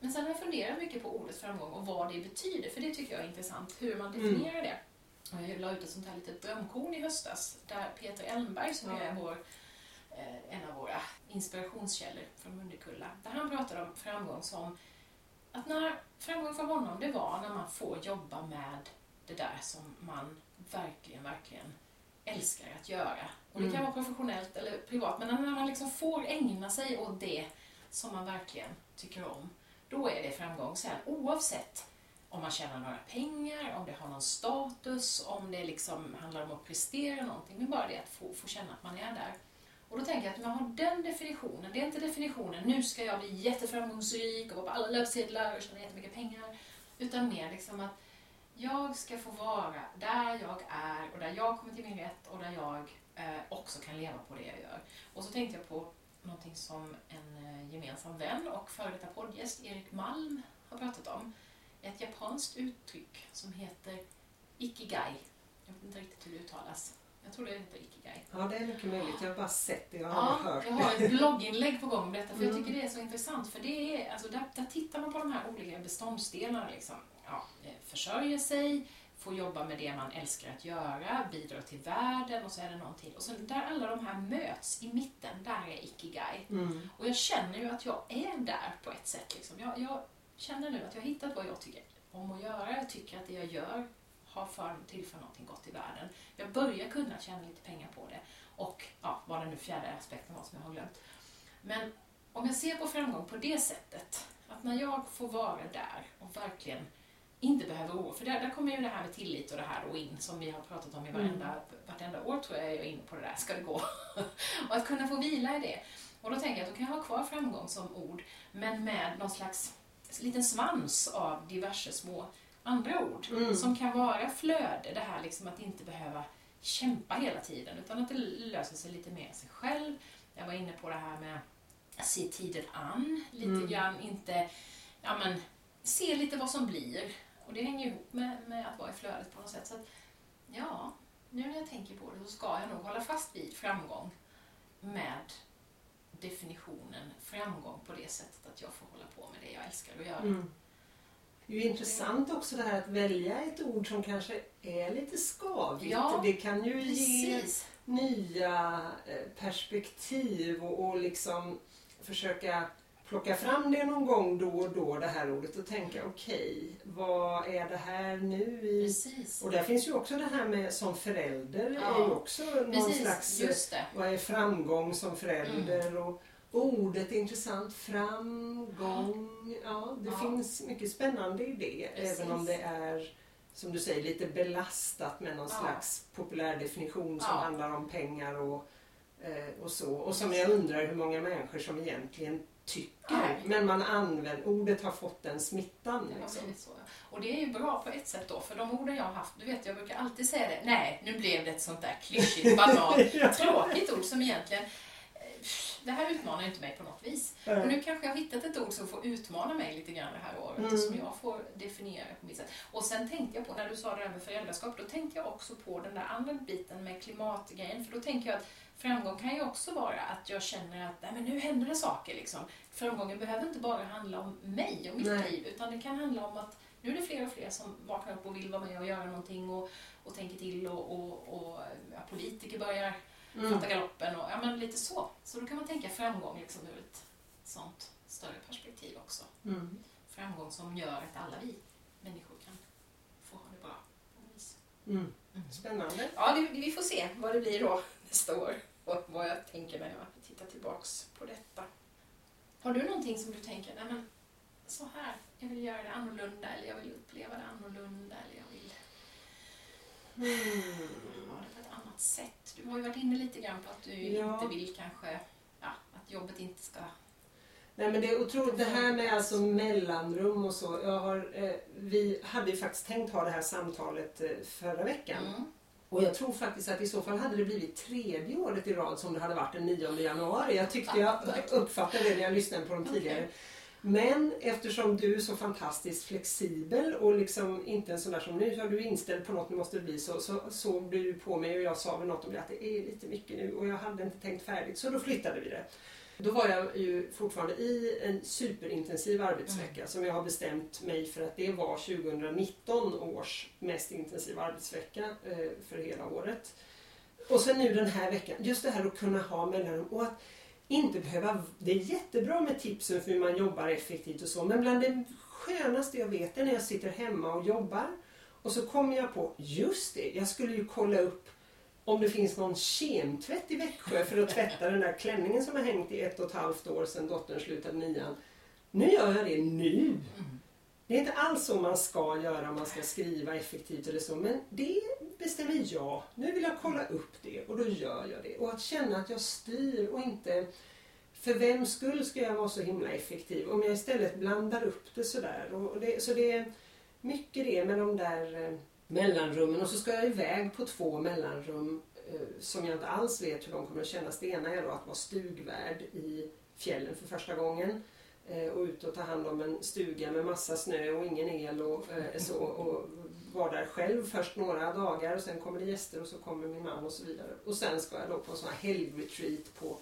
A: Men sen har jag funderat mycket på ordet framgång och vad det betyder, för det tycker jag är intressant, hur man definierar det. Och jag la ut ett sånt här litet drömkorn i höstas, där Peter Elmberg, som
B: Ja.
A: är vår, en av våra inspirationskällor från Mundekulla, där han pratar om framgång som att när framgång för honom, det var när man får jobba med det där som man verkligen, verkligen älskar att göra. Och det kan
B: Mm.
A: vara professionellt eller privat, men när man liksom får ägna sig åt det som man verkligen tycker om, då är det framgång sen, oavsett om man tjänar några pengar, om det har någon status, om det liksom handlar om att prestera någonting, men bara det att få, få känna att man är där. Och då tänker jag att man har den definitionen, det är inte definitionen nu ska jag bli jätteframgångsrik och vara på alla löpsedlar och tjäna jättemycket pengar, utan mer liksom att jag ska få vara där jag är och där jag kommer till min rätt och där jag eh, också kan leva på det jag gör. Och så tänkte jag på någonting som en eh, gemensam vän och före detta poddgäst, Erik Malm, har pratat om. Ett japanskt uttryck som heter ikigai. Jag vet inte riktigt hur det uttalas. Jag tror det heter ikigai.
B: Ja, det är mycket möjligt. Jag har bara sett det. Jag har
A: Ja,
B: hört
A: jag har ett blogginlägg på gång om detta för jag
B: Mm.
A: tycker det är så intressant. För det är, alltså där, där tittar man på de här olika beståndsdelarna. Liksom. Ja, eh, försörja sig, få jobba med det man älskar att göra, bidra till världen och så är det någonting. Och sen där alla de här möts i mitten, där är ikigai.
B: Mm.
A: Och jag känner ju att jag är där på ett sätt. Liksom. Jag, jag känner nu att jag har hittat vad jag tycker om att göra. Jag tycker att det jag gör har för, tillför någonting gott i världen. Jag börjar kunna tjäna lite pengar på det. Och ja, vad den nu fjärde aspekten var som jag har glömt. Men om jag ser på framgång på det sättet, att när jag får vara där och verkligen inte behöver oroa, för där, där kommer ju det här med tillit och det här då in som vi har pratat om i varenda, vartenda år tror jag jag är inne på det där, ska det gå? och att kunna få vila i det. Och då tänker jag att då kan jag ha kvar framgång som ord, men med någon slags liten svans av diverse små andra ord
B: Mm.
A: som kan vara flöde, det här liksom att inte behöva kämpa hela tiden utan att det löser sig lite mer sig själv. Jag var inne på det här med att se tiden an lite
B: Mm.
A: grann, inte, ja men, se lite vad som blir. Och det hänger ihop med, med att vara i flödet på något sätt. Så att, ja, nu när jag tänker på det så ska jag nog hålla fast vid framgång med definitionen framgång på det sättet att jag får hålla på med det jag älskar att göra.
B: Mm. Det är ju intressant också det här att välja ett ord som kanske är lite skavigt.
A: Ja,
B: det kan ju ge
A: Precis.
B: nya eh, perspektiv och, och liksom försöka plocka fram det någon gång då och då, det här ordet och tänka okej, vad är det här nu i...
A: Precis.
B: Och där finns ju också det här med som förälder,
A: Ja,
B: är ju också någon
A: Precis,
B: slags... Vad är framgång som förälder?
A: Mm.
B: Och ordet är intressant. Framgång. Ja, det
A: Ja.
B: finns mycket spännande i det.
A: Precis.
B: Även om det är, som du säger, lite belastat med någon
A: Ja.
B: slags populär definition som
A: Ja.
B: handlar om pengar och, eh, och så. Och som jag undrar hur många människor som egentligen tycker.
A: Nej.
B: Men man använder, ordet har fått den smittan. Liksom.
A: blivit så. ja. Och det är ju bra på ett sätt då, för de orden jag har haft, du vet jag brukar alltid säga det, nej nu blev det ett sånt där klyschigt, banalt, tråkigt ord som egentligen, eh, det här utmanar inte mig på något vis. Och nu kanske jag har hittat ett ord som får utmana mig lite grann det här året
B: Mm.
A: och som jag får definiera på mitt sätt. Och sen tänkte jag på, när du sa det där med föräldraskap, då tänkte jag också på den där andra biten med klimatgrejen, för då tänker jag att framgång kan ju också vara att jag känner att nej, men nu händer det saker. Liksom. Framgången behöver inte bara handla om mig och mitt
B: Nej.
A: liv, utan det kan handla om att nu är det fler och fler som vaknar upp och vill vara med och göra någonting och, och tänker till och, och, och ja, politiker börjar
B: Mm.
A: fatta galoppen och ja, men lite så. Så då kan man tänka framgång liksom ur ett sånt större perspektiv också.
B: Mm.
A: Framgång som gör att alla vi människor kan få ha det bra.
B: Mm.
A: Mm.
B: Spännande.
A: Ja, det, vi får se vad det blir då nästa år och vad jag tänker mig att titta tillbaks på detta. Har du någonting som du tänker, nej men så här, jag vill göra det annorlunda eller jag vill uppleva det annorlunda eller jag vill
B: Mm.
A: ha det annat sätt? Du har ju varit inne lite grann på att du
B: Ja.
A: inte vill kanske, ja, att jobbet inte ska...
B: Nej men det är otroligt, det här med alltså mellanrum och så. Jag har, eh, vi hade ju faktiskt tänkt ha det här samtalet eh, förra veckan.
A: Mm.
B: Och jag tror faktiskt att i så fall hade det blivit tredje året i rad som det hade varit den 9 januari. Jag tyckte jag uppfattade det när jag lyssnade på dem tidigare.
A: Okej.
B: Men eftersom du är så fantastiskt flexibel och liksom inte en sån där som nu har du inställd på något, nu måste det bli så, så såg du på mig och jag sa väl något om det att det är lite mycket nu och jag hade inte tänkt färdigt så då flyttade vi det. Då var jag ju fortfarande i en superintensiv arbetsvecka som jag har bestämt mig för att det var 2019 års mest intensiva arbetsvecka eh, för hela året. Och sen nu den här veckan, just det här att kunna ha mellanrum och att inte behöva... Det är jättebra med tipsen för hur man jobbar effektivt och så men bland det skönaste jag vet är när jag sitter hemma och jobbar och så kommer jag på, just det, jag skulle ju kolla upp om det finns någon kemtvätt i Växjö för att tvätta den där klänningen som har hängt i ett och ett halvt år sedan dottern slutade nian. Nu gör jag det nu.
A: Mm.
B: Det är inte alls så man ska göra om man ska skriva effektivt eller så men det bestämmer jag. Nu vill jag kolla upp det och då gör jag det. Och att känna att jag styr och inte för vem skull ska jag vara så himla effektiv om jag istället blandar upp det sådär. Och det, så det är mycket det med de där eh, mellanrummen och så ska jag iväg på två mellanrum eh, som jag inte alls vet hur de kommer att kännas. Det ena är då att vara stugvärd i fjällen för första gången eh, och ut och ta hand om en stuga med massa snö och ingen el och så och vara där själv först några dagar och sen kommer det gäster och så kommer min man och så vidare. Och sen ska jag då på en sån här helgretreat på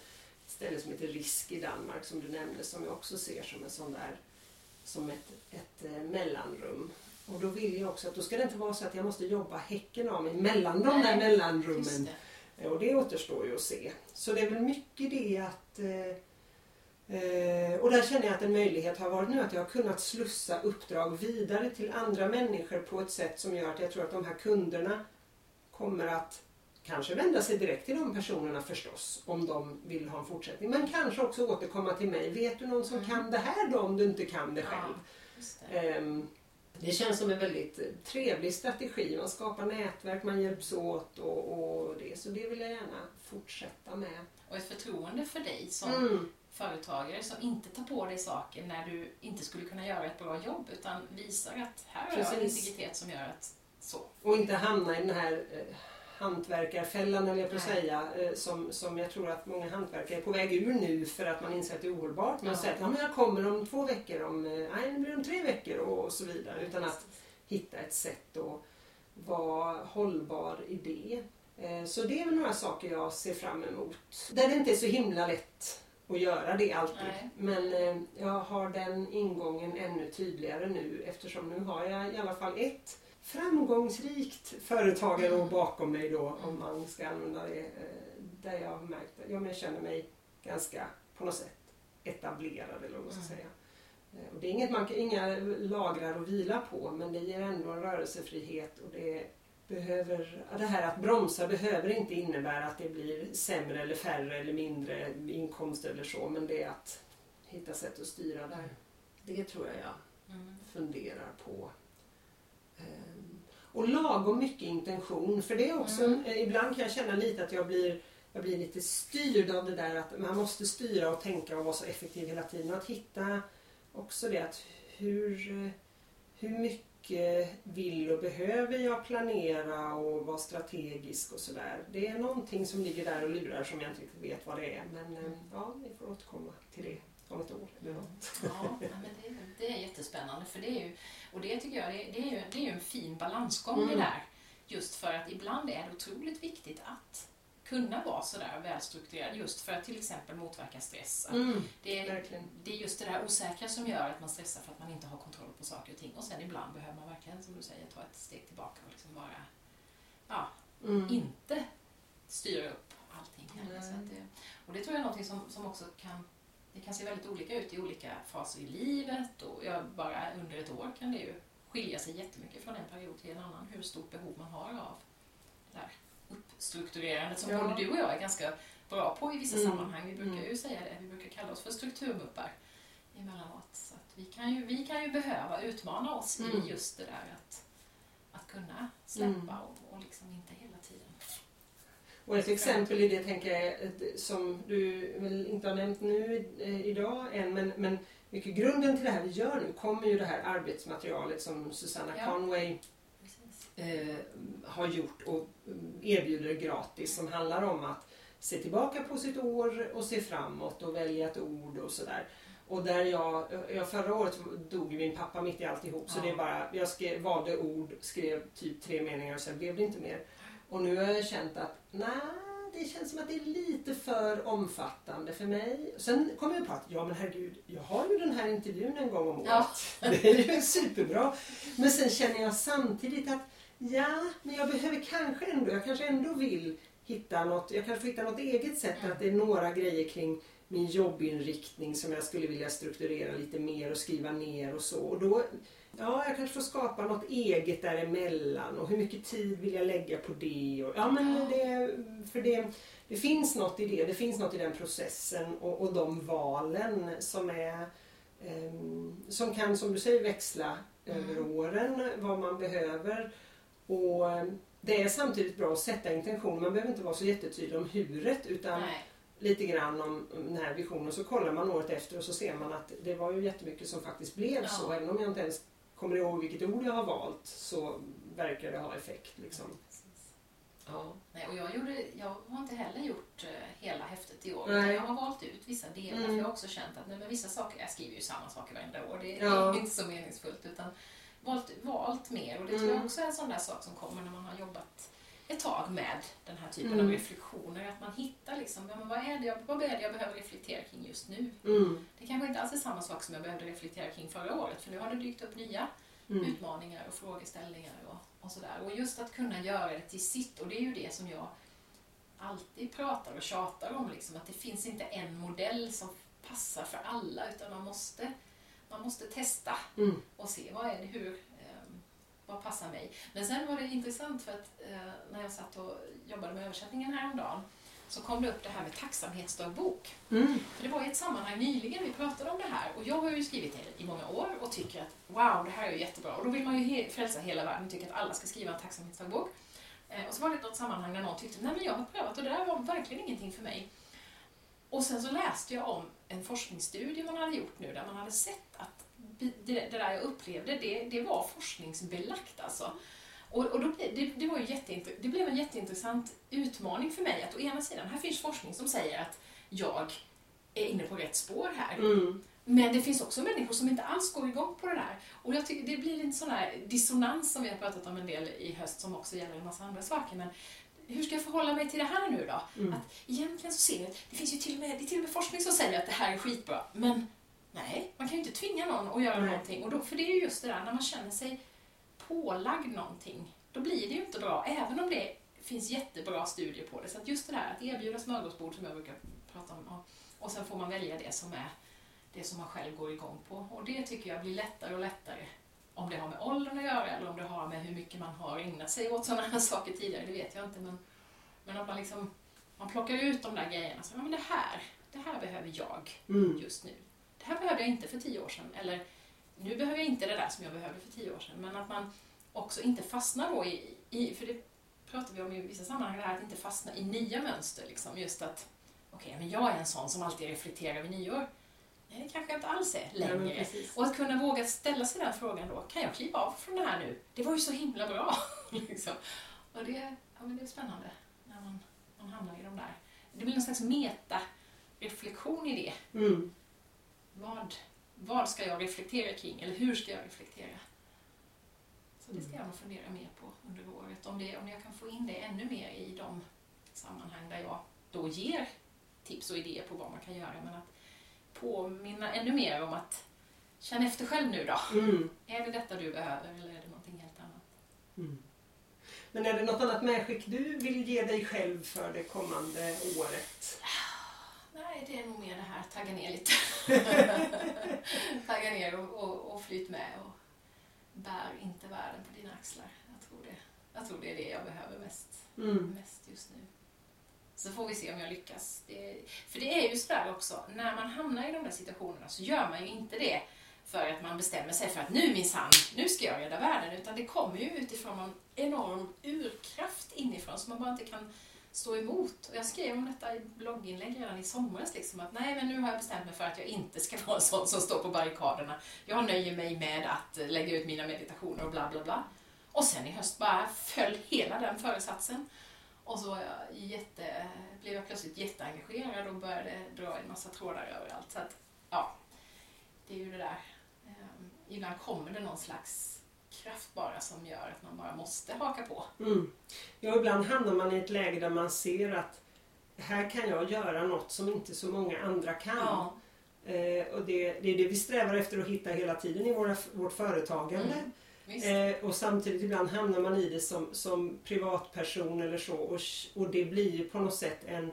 B: ett ställe som heter Risk i Danmark som du nämnde som jag också ser som en sån där som ett, ett eh, mellanrum. Och då vill jag också att då ska det inte vara så att jag måste jobba häcken av mig mellan de där mellanrummen.
A: Det.
B: Och det återstår ju att se. Så det är väl mycket det att... Eh, eh, och där känner jag att en möjlighet har varit nu att jag har kunnat slussa uppdrag vidare till andra människor på ett sätt som gör att jag tror att de här kunderna kommer att kanske vända sig direkt till de personerna förstås om de vill ha en fortsättning. Men kanske också återkomma till mig. Vet du någon som
A: Mm.
B: kan det här då om du inte kan det
A: Ja.
B: själv?
A: Det.
B: Ehm, Det känns som en väldigt trevlig strategi. Man skapar nätverk, man hjälps åt och, och det. Så det vill jag gärna fortsätta med.
A: Och ett förtroende för dig som
B: Mm.
A: Företagare som inte tar på dig saker när du inte skulle kunna göra ett bra jobb utan visar att här har jag integritet som gör att så.
B: Och inte hamna i den här eh, hantverkarfällan, eller jag
A: Nej.
B: säga, eh, som, som jag tror att många hantverkare är på väg ur nu för att man inser att det är ohållbart. Man
A: Ja.
B: säger att ja, men jag kommer om två veckor, om, eh, nej, det blir om tre veckor och så vidare. Utan att hitta ett sätt att vara hållbar i det. Så det är några saker jag ser fram emot. Där det inte är så himla lätt att göra det alltid.
A: Nej.
B: Men eh, jag har den ingången ännu tydligare nu eftersom nu har jag i alla fall ett framgångsrikt företagare bakom mig då om man ska använda det. eh, Där jag har märkt att ja, jag känner mig ganska på något sätt etablerad eller vad man ska
A: Mm.
B: säga. Eh, Och det är inget man, kan- inga lagrar att vila på men det ger ändå en rörelsefrihet och det behöver, det här att bromsa behöver inte innebära att det blir sämre eller färre eller mindre inkomster eller så men det är att hitta sätt att styra där. Det tror jag jag
A: Mm.
B: funderar på. Ehm, Och lagom mycket intention för det är också,
A: Mm.
B: ibland kan jag känna lite att jag blir jag blir lite styrd av det där att man måste styra och tänka och vara så effektiv hela tiden. Och att hitta också det att hur, hur mycket vill och behöver jag planera och vara strategisk och sådär. Det är någonting som ligger där och lurar som jag inte riktigt vet vad det är. Men eh, ja, vi får återkomma till det om ett år eller något.
A: Ja, men det, det är jättespännande för det är ju, och det tycker jag, det, det, är, ju, det är ju en fin balansgång
B: Mm.
A: det där. Just för att ibland är det otroligt viktigt att kunna vara sådär välstrukturerad just för att till exempel motverka stress.
B: Mm,
A: Det är, det är just det där osäkra som gör att man stressar för att man inte har kontroll på saker och ting. Och sen ibland behöver man verkligen, som du säger, ta ett steg tillbaka och liksom bara, ja,
B: Mm.
A: inte styra upp allting.
B: Nej.
A: Så det, och det tror jag är någonting som, som också kan, det kan se väldigt olika ut i olika faser i livet och ja, bara under ett år kan det ju skilja sig jättemycket från en period till en annan hur stort behov man har av det här uppstrukturerandet som
B: Ja.
A: både du och jag är ganska bra på i vissa
B: Mm.
A: sammanhang. Vi brukar
B: Mm.
A: ju säga det, vi brukar kalla oss för strukturmuppar emellanåt. Så vi, kan ju, vi kan ju behöva utmana oss
B: Mm.
A: i just det där att, att kunna släppa
B: Mm.
A: och, och liksom inte hela tiden
B: Och ett exempel i det tänker jag som du väl inte har nämnt nu eh, idag än men, men mycket grunden till det här vi gör nu kommer ju det här arbetsmaterialet som Susanna
A: Ja.
B: Conway. Eh, har gjort och erbjuder gratis som handlar om att se tillbaka på sitt år och se framåt och välja ett ord och sådär. Och där jag, jag, förra året dog min pappa mitt i alltihop så
A: Ja.
B: det är bara, jag skrev, valde ord, skrev typ tre meningar och sen blev det inte mer. Och nu har jag känt att nej, det känns som att det är lite för omfattande för mig. Sen kom jag på att, ja men herregud, jag har ju den här intervjun en gång om året.
A: Ja.
B: Det är ju superbra. Men sen känner jag samtidigt att, ja, men jag behöver kanske ändå, jag kanske ändå vill hitta något, jag kanske får hitta något eget sätt,
A: Mm.
B: att det är några grejer kring min jobbinriktning som jag skulle vilja strukturera lite mer och skriva ner och så. Och då, ja, jag kanske får skapa något eget däremellan och hur mycket tid vill jag lägga på det? Och, ja, men det, för det, det finns något i det, det finns något i den processen och, och de valen som är ehm, som kan, som du säger, växla över
A: Mm.
B: åren, vad man behöver. Och ehm, det är samtidigt bra att sätta intention. Man behöver inte vara så jättetydlig om huret utan
A: Nej.
B: lite grann om den här visionen. Så kollar man året efter och så ser man att det var ju jättemycket som faktiskt blev
A: Ja.
B: så. Även om jag inte ens kommer ihåg vilket ord jag har valt så verkar det ha effekt. Liksom. Ja.
A: Nej, och jag, gjorde, jag har inte heller gjort eh, hela häftet i år.
B: Nej.
A: utan Jag har valt ut vissa delar.
B: Mm.
A: För jag har också känt att nej, men vissa saker, jag skriver ju samma saker varenda år. Det är
B: Ja.
A: inte så meningsfullt. Utan valt, valt mer. Och det tror jag
B: Mm.
A: också är en sån där sak som kommer när man har jobbat ett tag med den här typen
B: Mm.
A: av reflektioner. Att man hittar liksom, men vad, är det jag, vad är det jag behöver reflektera kring just nu?
B: Mm.
A: Det kanske inte alls är samma sak som jag behövde reflektera kring förra året. För nu har det dykt upp nya
B: Mm.
A: utmaningar och frågeställningar och, och sådär. Och just att kunna göra det till sitt, och det är ju det som jag alltid pratar och tjatar om, liksom, att det finns inte en modell som passar för alla, utan man måste, man måste testa
B: Mm.
A: och se vad är det, hur, ehm, vad passar mig. Men sen var det intressant för att eh, när jag satt och jobbade med översättningen häromdagen så kom det upp det här med tacksamhetsdagbok.
B: Mm.
A: För det var i ett sammanhang nyligen vi pratade om det här och jag har ju skrivit det i många år och tycker att wow, det här är ju jättebra. Och då vill man ju he- frälsa hela världen och tycker att alla ska skriva en tacksamhetsdagbok. Eh, och så var det något sammanhang där någon tyckte nej men jag har prövat och det där var verkligen ingenting för mig. Och sen så läste jag om en forskningsstudie man hade gjort nu där man hade sett det, det där jag upplevde, det, det var forskningsbelagt alltså. Och, och då, det, det, var ju det blev en jätteintressant utmaning för mig att å ena sidan, här finns forskning som säger att jag är inne på rätt spår här.
B: Mm.
A: Men det finns också människor som inte alls går igång på det där. Och jag tycker det blir en sån här dissonans som vi har pratat om en del i höst som också gäller en massa andra saker. Men hur ska jag förhålla mig till det här nu då?
B: Mm.
A: Att egentligen så ser att det finns ju till och med, det till och med forskning som säger att det här är skitbra. Men nej, man kan ju inte tvinga någon att göra
B: Nej.
A: någonting. Och då, för det är ju just det där, när man känner sig pålagd någonting, då blir det ju inte bra. Även om det finns jättebra studier på det. Så att just det där att erbjuda smörgåsbord som jag brukar prata om. Och, och sen får man välja det som är det som man själv går igång på. Och det tycker jag blir lättare och lättare. Om det har med åldern att göra eller om det har med hur mycket man har ägnat sig åt sådana här saker tidigare, det vet jag inte. Men, men att man liksom man plockar ut de där grejerna. Så, ja, men det här, det här behöver jag
B: Mm.
A: just nu. Det här behövde jag inte för tio år sedan. Eller nu behöver jag inte det där som jag behövde för tio år sedan. Men att man också inte fastnar då i, i för det pratar vi om i vissa sammanhang, det här att inte fastna i nya mönster. Liksom. Just att, okej, men jag är en sån som alltid reflekterar vid nyår. Nej, det kanske jag inte alls är
B: Ja,
A: längre.
B: precis.
A: Och att kunna våga ställa sig den frågan då, kan jag kliva av från det här nu? Det var ju så himla bra. liksom. Och det, ja, men det är spännande när man, man hamnar i de där. Det blir någon slags meta-reflektion i det.
B: Mm.
A: Vad, vad ska jag reflektera kring? Eller hur ska jag reflektera? Så det ska jag nog fundera mer på under året. Om, det, om jag kan få in det ännu mer i de sammanhang där jag då ger tips och idéer på vad man kan göra. Men att påminna ännu mer om att känn efter själv nu då.
B: Mm.
A: Är det detta du behöver eller är det någonting helt annat?
B: Mm. Men är det något annat medskick du vill ge dig själv för det kommande året?
A: Nej, det är nog mer det här tagga ner lite. tagga ner och, och, och flyt med och bär inte världen på dina axlar. Jag tror det, jag tror det är det jag behöver mest,
B: Mm.
A: mest just nu. Så får vi se om jag lyckas. Det, för det är ju sådär också, när man hamnar i de där situationerna så gör man ju inte det för att man bestämmer sig för att nu minsann, nu ska jag rädda världen. Utan det kommer ju utifrån någon enorm urkraft inifrån som man bara inte kan stå emot. Och jag skrev om detta i blogginlägg redan i somras. Liksom, att nej, men nu har jag bestämt mig för att jag inte ska vara en sån som står på barrikaderna. Jag nöjer mig med att eh, lägga ut mina meditationer och bla bla bla. Och sen i höst bara föll hela den föresatsen. Och så jag jätte, blev jag plötsligt jätteengagerad och började dra en massa trådar överallt. Så att, ja, det är ju det där. Ehm, ibland kommer det någon slags kraft bara som gör att man bara måste haka på.
B: Mm. Ja, ibland hamnar man i ett läge där man ser att här kan jag göra något som inte så många andra kan.
A: Ja.
B: Eh, och det, det är det vi strävar efter att hitta hela tiden i våra, vårt företagande.
A: Mm.
B: Eh, och samtidigt ibland hamnar man i det som, som privatperson eller så och, och det blir ju på något sätt en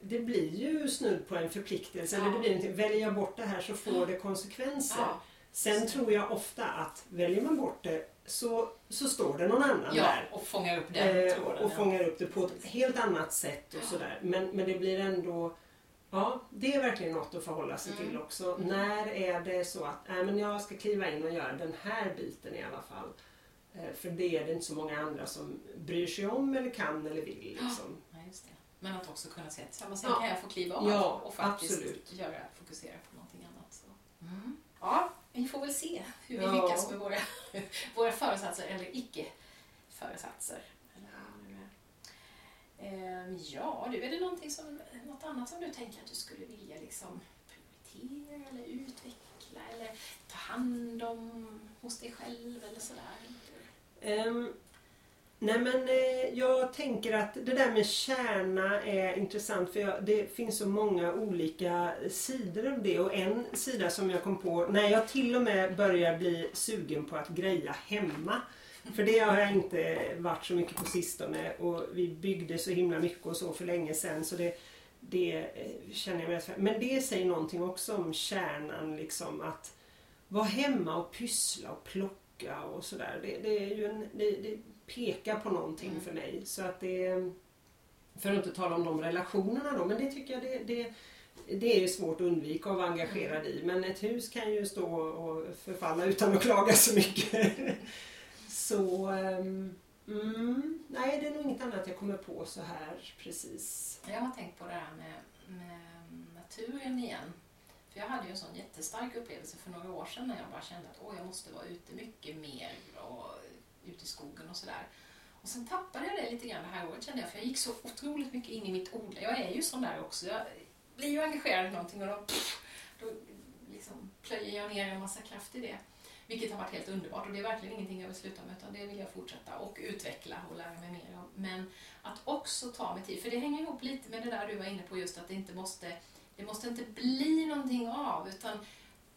B: det blir ju snudd på en förpliktelse.
A: Ja.
B: Eller det blir inte, väljer jag bort det här så får det konsekvenser.
A: Ja.
B: Sen tror jag ofta att väljer man bort det så, så står det någon annan
A: ja,
B: där.
A: och fångar upp den
B: Eh,
A: tråden.
B: och
A: ja.
B: fångar upp det på ett helt annat sätt och
A: Ja.
B: sådär. Men, men det blir ändå Ja, det är verkligen något att förhålla sig
A: Mm.
B: till också. När är det så att äh, men jag ska kliva in och göra den här biten i alla fall. Eh, för det är det inte så många andra som bryr sig om eller kan eller vill. Liksom.
A: Ja, just det. Men att också kunna säga tillsammans, sen
B: Ja.
A: kan jag få kliva av
B: Ja,
A: och faktiskt
B: absolut.
A: göra, fokusera på någonting annat. Så. Mm. Ja, vi får väl se hur vi lyckas med våra, våra föresatser eller icke-föresatser. Ehm, Ja, du, är det någonting som, något annat som du tänker att du skulle vilja liksom prioritera eller utveckla eller ta hand om hos dig själv eller sådär?
B: Ehm, nej men eh, jag tänker att det där med kärna är intressant för jag, det finns så många olika sidor av det och en sida som jag kom på när jag till och med börjar bli sugen på att greja hemma. För det har jag inte varit så mycket på sistone och vi byggde så himla mycket och så för länge sedan så det, det eh, känner jag mig för. Men det säger någonting också om kärnan liksom att vara hemma och pyssla och plocka och sådär. Det, det, är ju en, det, det pekar på någonting
A: Mm.
B: för mig. Så att det, för att inte tala om de relationerna då, men det tycker jag det, det, det är ju svårt att undvika att vara engagerad i. Men ett hus kan ju stå och förfalla utan att klaga så mycket. Så ehm, mm, nej, det är nog inget annat jag kommer på så här precis.
A: Jag har tänkt på det här med, med naturen igen. För jag hade ju en sån jättestark upplevelse för några år sedan när jag bara kände att åh, jag måste vara ute mycket mer och ute i skogen och sådär. Och sen tappade jag det lite grann det här året kände jag, för jag gick så otroligt mycket in i mitt odlande. Jag är ju sån där också. Jag blir ju engagerad i någonting och då, pff, då liksom plöjer jag ner en massa kraft i det. Vilket har varit helt underbart och det är verkligen ingenting jag vill sluta med utan det vill jag fortsätta och utveckla och lära mig mer om. Men att också ta mig tid, för det hänger ihop lite med det där du var inne på just att det inte måste, det måste inte bli någonting av utan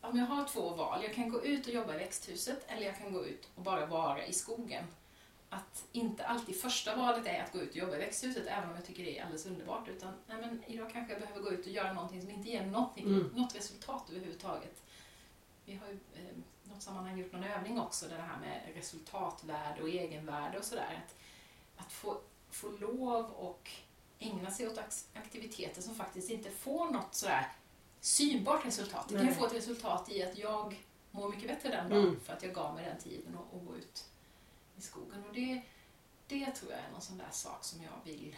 A: om jag har två val, jag kan gå ut och jobba i växthuset eller jag kan gå ut och bara vara i skogen. Att inte alltid första valet är att gå ut och jobba i växthuset även om jag tycker det är alldeles underbart utan nej men idag kanske jag behöver gå ut och göra någonting som inte ger något,
B: Mm.
A: något resultat överhuvudtaget. Vi har ju eh, något sammanhang gjort någon övning också, där det här med resultatvärde och egenvärde och sådär. Att, att få, få lov och ägna sig åt aktiviteter som faktiskt inte får något sådär synbart resultat. Det kan ju
B: Nej.
A: få ett resultat i att jag mår mycket bättre den dagen
B: Mm.
A: för att jag gav mig den tiden och, och gå ut i skogen. Och det, det tror jag är någon sån där sak som jag vill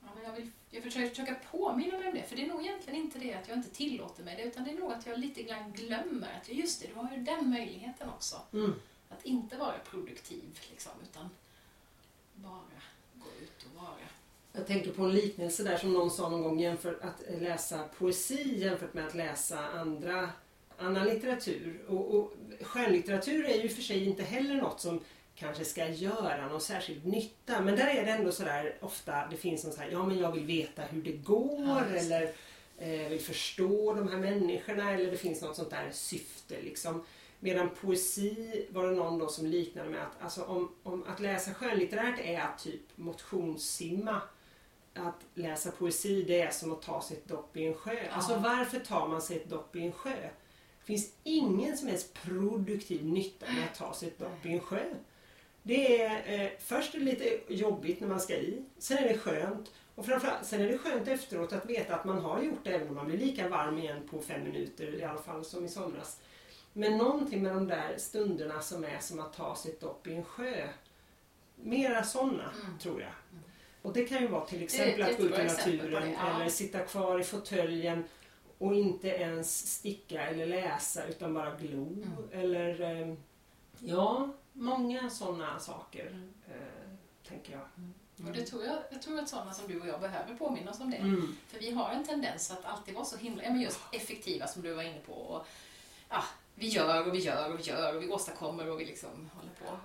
A: Ja, men jag, vill, jag försöker försöka påminna mig om det, för det är nog egentligen inte det att jag inte tillåter mig det, utan det är nog att jag lite grann glömmer att just det, du har ju den möjligheten också.
B: Mm.
A: Att inte vara produktiv, liksom, utan bara gå ut och vara.
B: Jag tänker på en liknelse där som någon sa någon gång jämfört att läsa poesi jämfört med att läsa andra, annan litteratur. Och, och skönlitteratur är ju för sig inte heller något som kanske ska göra någon särskild nytta. Men där är det ändå sådär ofta, det finns någon så här, ja men jag vill veta hur det går
A: Ja,
B: eller eh, vill förstå de här människorna eller det finns något sånt där syfte liksom. Medan poesi var det någon då som liknade med att alltså, om, om att läsa skönlitterärt är att typ motionssimma. Att läsa poesi det är som att ta sig ett dopp i en sjö.
A: Ja.
B: Alltså varför tar man sig ett dopp i en sjö? Det finns ingen som helst produktiv nytta med att ta sig ett dopp i en sjö. Det är, eh, först är det lite jobbigt när man ska i, sen är det skönt och framförallt sen är det skönt efteråt att veta att man har gjort det även om man blir lika varm igen på fem minuter i alla fall som i somras. Men någonting med de där stunderna som är som att ta sig ett dopp i en sjö. Mera sådana
A: Mm.
B: tror jag. Och det kan ju vara till exempel att gå ut i naturen
A: det, ja.
B: eller sitta kvar i fåtöljen och inte ens sticka eller läsa utan bara glo.
A: Mm.
B: Eller eh, ja, många sådana saker,
C: Mm.
B: eh, tänker jag.
C: Och det tror jag, jag tror att sådana som du och jag behöver påminna oss om det.
B: Mm.
C: För vi har en tendens att alltid vara så himla, ja men just effektiva som du var inne på. Och, ja, vi gör och vi gör och vi gör och vi åstadkommer och vi liksom håller på.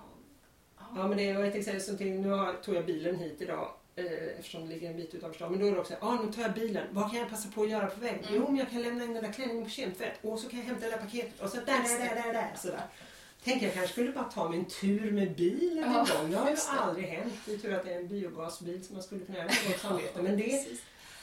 B: Ja men det var ett exempel som till, nu har, tog jag bilen hit idag eftersom det ligger en bit utanför stan. Men då är det också, ja ah, nu tar jag bilen. Vad kan jag passa på att göra på vägen?
C: Mm.
B: Jo men jag kan lämna in den där klänningen på kemtvätt och så kan jag hämta det där paketet och så där, där, där, där, där. Sådär. Tänker jag kanske skulle bara ta mig en tur med bilen
C: Ja,
B: en gång. Det har ju aldrig hänt. Det är tur att det är en biogasbil som man skulle kunna göra med gott samvete. Men det,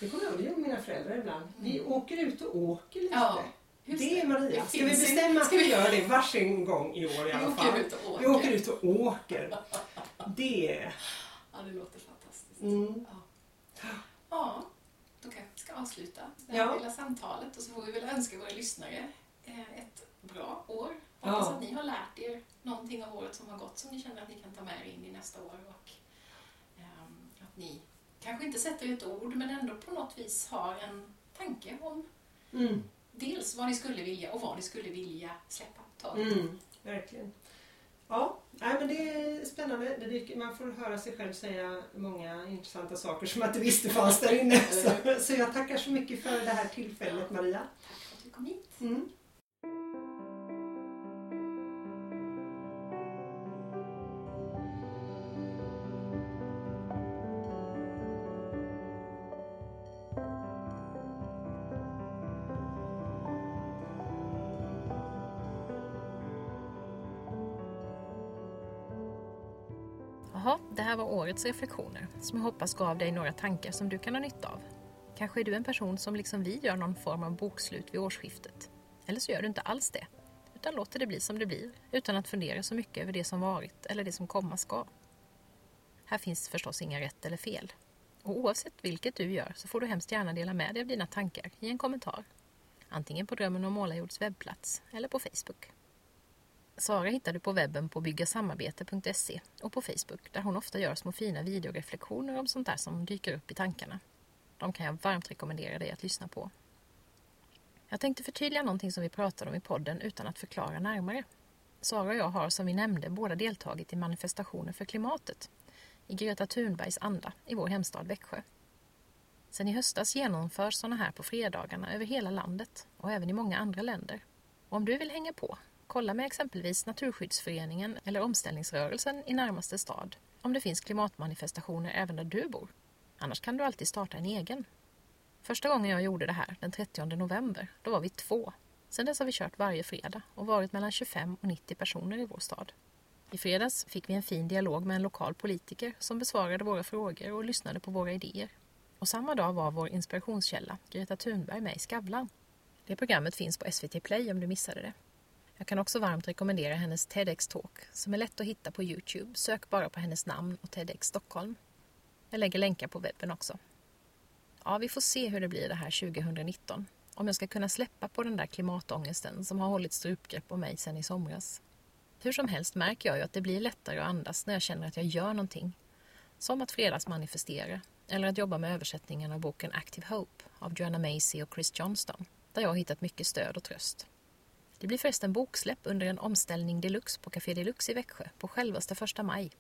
B: det kommer jag med mina föräldrar ibland. Vi åker ut och åker lite.
C: Ja, just
B: det är Maria. Ska vi bestämma att vi
C: vi-
B: gör det varsin gång i år i
C: Vi
B: alla
C: åker
B: fall?
C: ut och åker.
B: Vi åker ut och åker. Det
C: Ja, det låter.
B: Mm.
C: Ja. ja, då kanske vi ska avsluta det här
B: Ja.
C: lilla samtalet och så får vi väl önska våra lyssnare eh, ett bra år.
B: Ja.
C: Hoppas att ni har lärt er någonting av året som har gått som ni känner att ni kan ta med er in i nästa år och ehm, att ni kanske inte sätter ett ord men ändå på något vis har en tanke om
B: Mm.
C: dels vad ni skulle vilja och vad ni skulle vilja släppa taget
B: Mm, verkligen. Ja, nej, men det är spännande. Det dyker, man får höra sig själv säga många intressanta saker som jag inte visste fanns där inne. Så, så jag tackar så mycket för det här tillfället Maria.
C: Tack för att du kom hit.
B: Mm.
A: Årets reflektioner som jag hoppas gav dig några tankar som du kan ha nytta av. Kanske är du en person som liksom vi gör någon form av bokslut vid årsskiftet. Eller så gör du inte alls det, utan låter det bli som det blir utan att fundera så mycket över det som varit eller det som komma ska. Här finns förstås inga rätt eller fel. Och oavsett vilket du gör så får du hemskt gärna dela med dig av dina tankar i en kommentar. Antingen på Drömmen om Målarjords webbplats eller på Facebook. Sara hittar du på webben på byggasamarbete.se och på Facebook där hon ofta gör små fina videoreflektioner om sånt där som dyker upp i tankarna. De kan jag varmt rekommendera dig att lyssna på. Jag tänkte förtydliga någonting som vi pratade om i podden utan att förklara närmare. Sara och jag har som vi nämnde båda deltagit i manifestationer för klimatet i Greta Thunbergs anda i vår hemstad Växjö. Sen i höstas genomförs sådana här på fredagarna över hela landet och även i många andra länder. Och om du vill hänga på Kolla med exempelvis Naturskyddsföreningen eller Omställningsrörelsen i närmaste stad om det finns klimatmanifestationer även där du bor. Annars kan du alltid starta en egen. Första gången jag gjorde det här, den 30 november, då var vi två. Sedan dess har vi kört varje fredag och varit mellan 25 och 90 personer i vår stad. I fredags fick vi en fin dialog med en lokal politiker som besvarade våra frågor och lyssnade på våra idéer. Och samma dag var vår inspirationskälla, Greta Thunberg, med i Skavlan. Det programmet finns på SVT Play om du missade det. Jag kan också varmt rekommendera hennes TEDx-talk som är lätt att hitta på Youtube. Sök bara på hennes namn och TEDx Stockholm. Jag lägger länkar på webben också. Ja, vi får se hur det blir det här 2019. Om jag ska kunna släppa på den där klimatångesten som har hållit strupgrepp om mig sedan i somras. Hur som helst märker jag ju att det blir lättare att andas när jag känner att jag gör någonting. Som att fredagsmanifestera eller att jobba med översättningen av boken Active Hope av Joanna Macy och Chris Johnston där jag har hittat mycket stöd och tröst. Det blir förresten boksläpp under en omställning deluxe på Café Deluxe i Växjö på självaste första maj.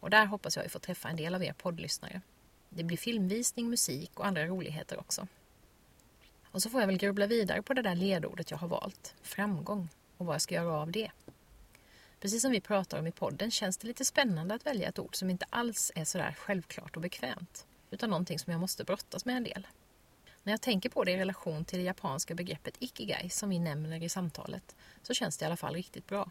A: Och där hoppas jag få träffa en del av er poddlyssnare. Det blir filmvisning, musik och andra roligheter också. Och så får jag väl grubbla vidare på det där ledordet jag har valt, framgång, och vad jag ska göra av det. Precis som vi pratar om i podden känns det lite spännande att välja ett ord som inte alls är sådär självklart och bekvämt, utan någonting som jag måste brottas med en del. När jag tänker på det i relation till det japanska begreppet ikigai som vi nämner i samtalet så känns det i alla fall riktigt bra.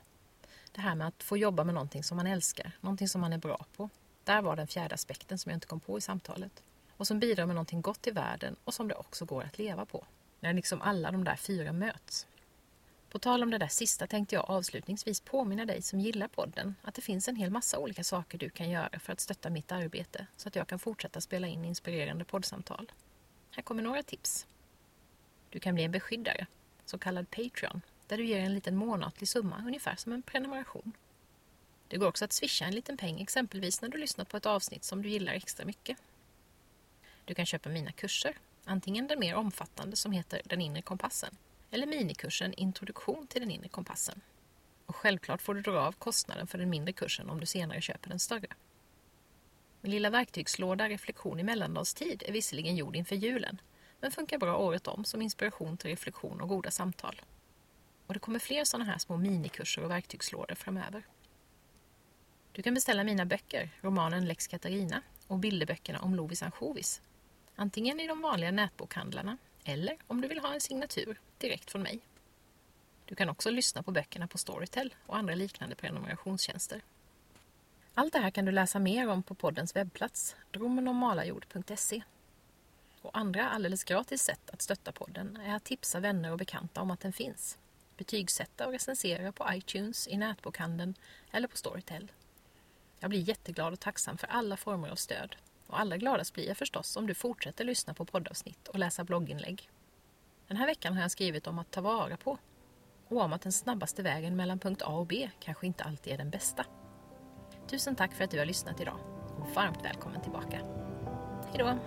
A: Det här med att få jobba med någonting som man älskar, någonting som man är bra på. Där var den fjärde aspekten som jag inte kom på i samtalet. Och som bidrar med någonting gott i världen och som det också går att leva på. När liksom alla de där fyra möts. På tal om det där sista tänkte jag avslutningsvis påminna dig som gillar podden att det finns en hel massa olika saker du kan göra för att stötta mitt arbete så att jag kan fortsätta spela in inspirerande poddsamtal. Här kommer några tips. Du kan bli en beskyddare, så kallad Patreon, där du ger en liten månatlig summa, ungefär som en prenumeration. Det går också att swisha en liten peng, exempelvis när du lyssnat på ett avsnitt som du gillar extra mycket. Du kan köpa mina kurser, antingen den mer omfattande som heter Den inre kompassen, eller minikursen Introduktion till den inre kompassen. Och Och självklart får du dra av kostnaden för den mindre kursen om du senare köper den större. Min lilla verktygslåda Reflektion i mellandagstid är visserligen gjord inför julen, men funkar bra året om som inspiration till reflektion och goda samtal. Och det kommer fler sådana här små minikurser och verktygslådor framöver. Du kan beställa mina böcker, romanen Lex Katarina och bilderböckerna om Lovis ansjovis. Antingen i de vanliga nätbokhandlarna eller om du vill ha en signatur direkt från mig. Du kan också lyssna på böckerna på Storytel och andra liknande prenumerationstjänster. Allt det här kan du läsa mer om på poddens webbplats, dromenormalajord.se. Och andra alldeles gratis sätt att stötta podden är att tipsa vänner och bekanta om att den finns. Betygsätta och recensera på iTunes, i nätbokhandeln eller på Storytel. Jag blir jätteglad och tacksam för alla former av stöd. Och allra gladast blir jag förstås om du fortsätter lyssna på poddavsnitt och läsa blogginlägg. Den här veckan har jag skrivit om att ta vara på och om att den snabbaste vägen mellan punkt A och B kanske inte alltid är den bästa. Tusen tack för att du har lyssnat idag och varmt välkommen tillbaka. Hejdå!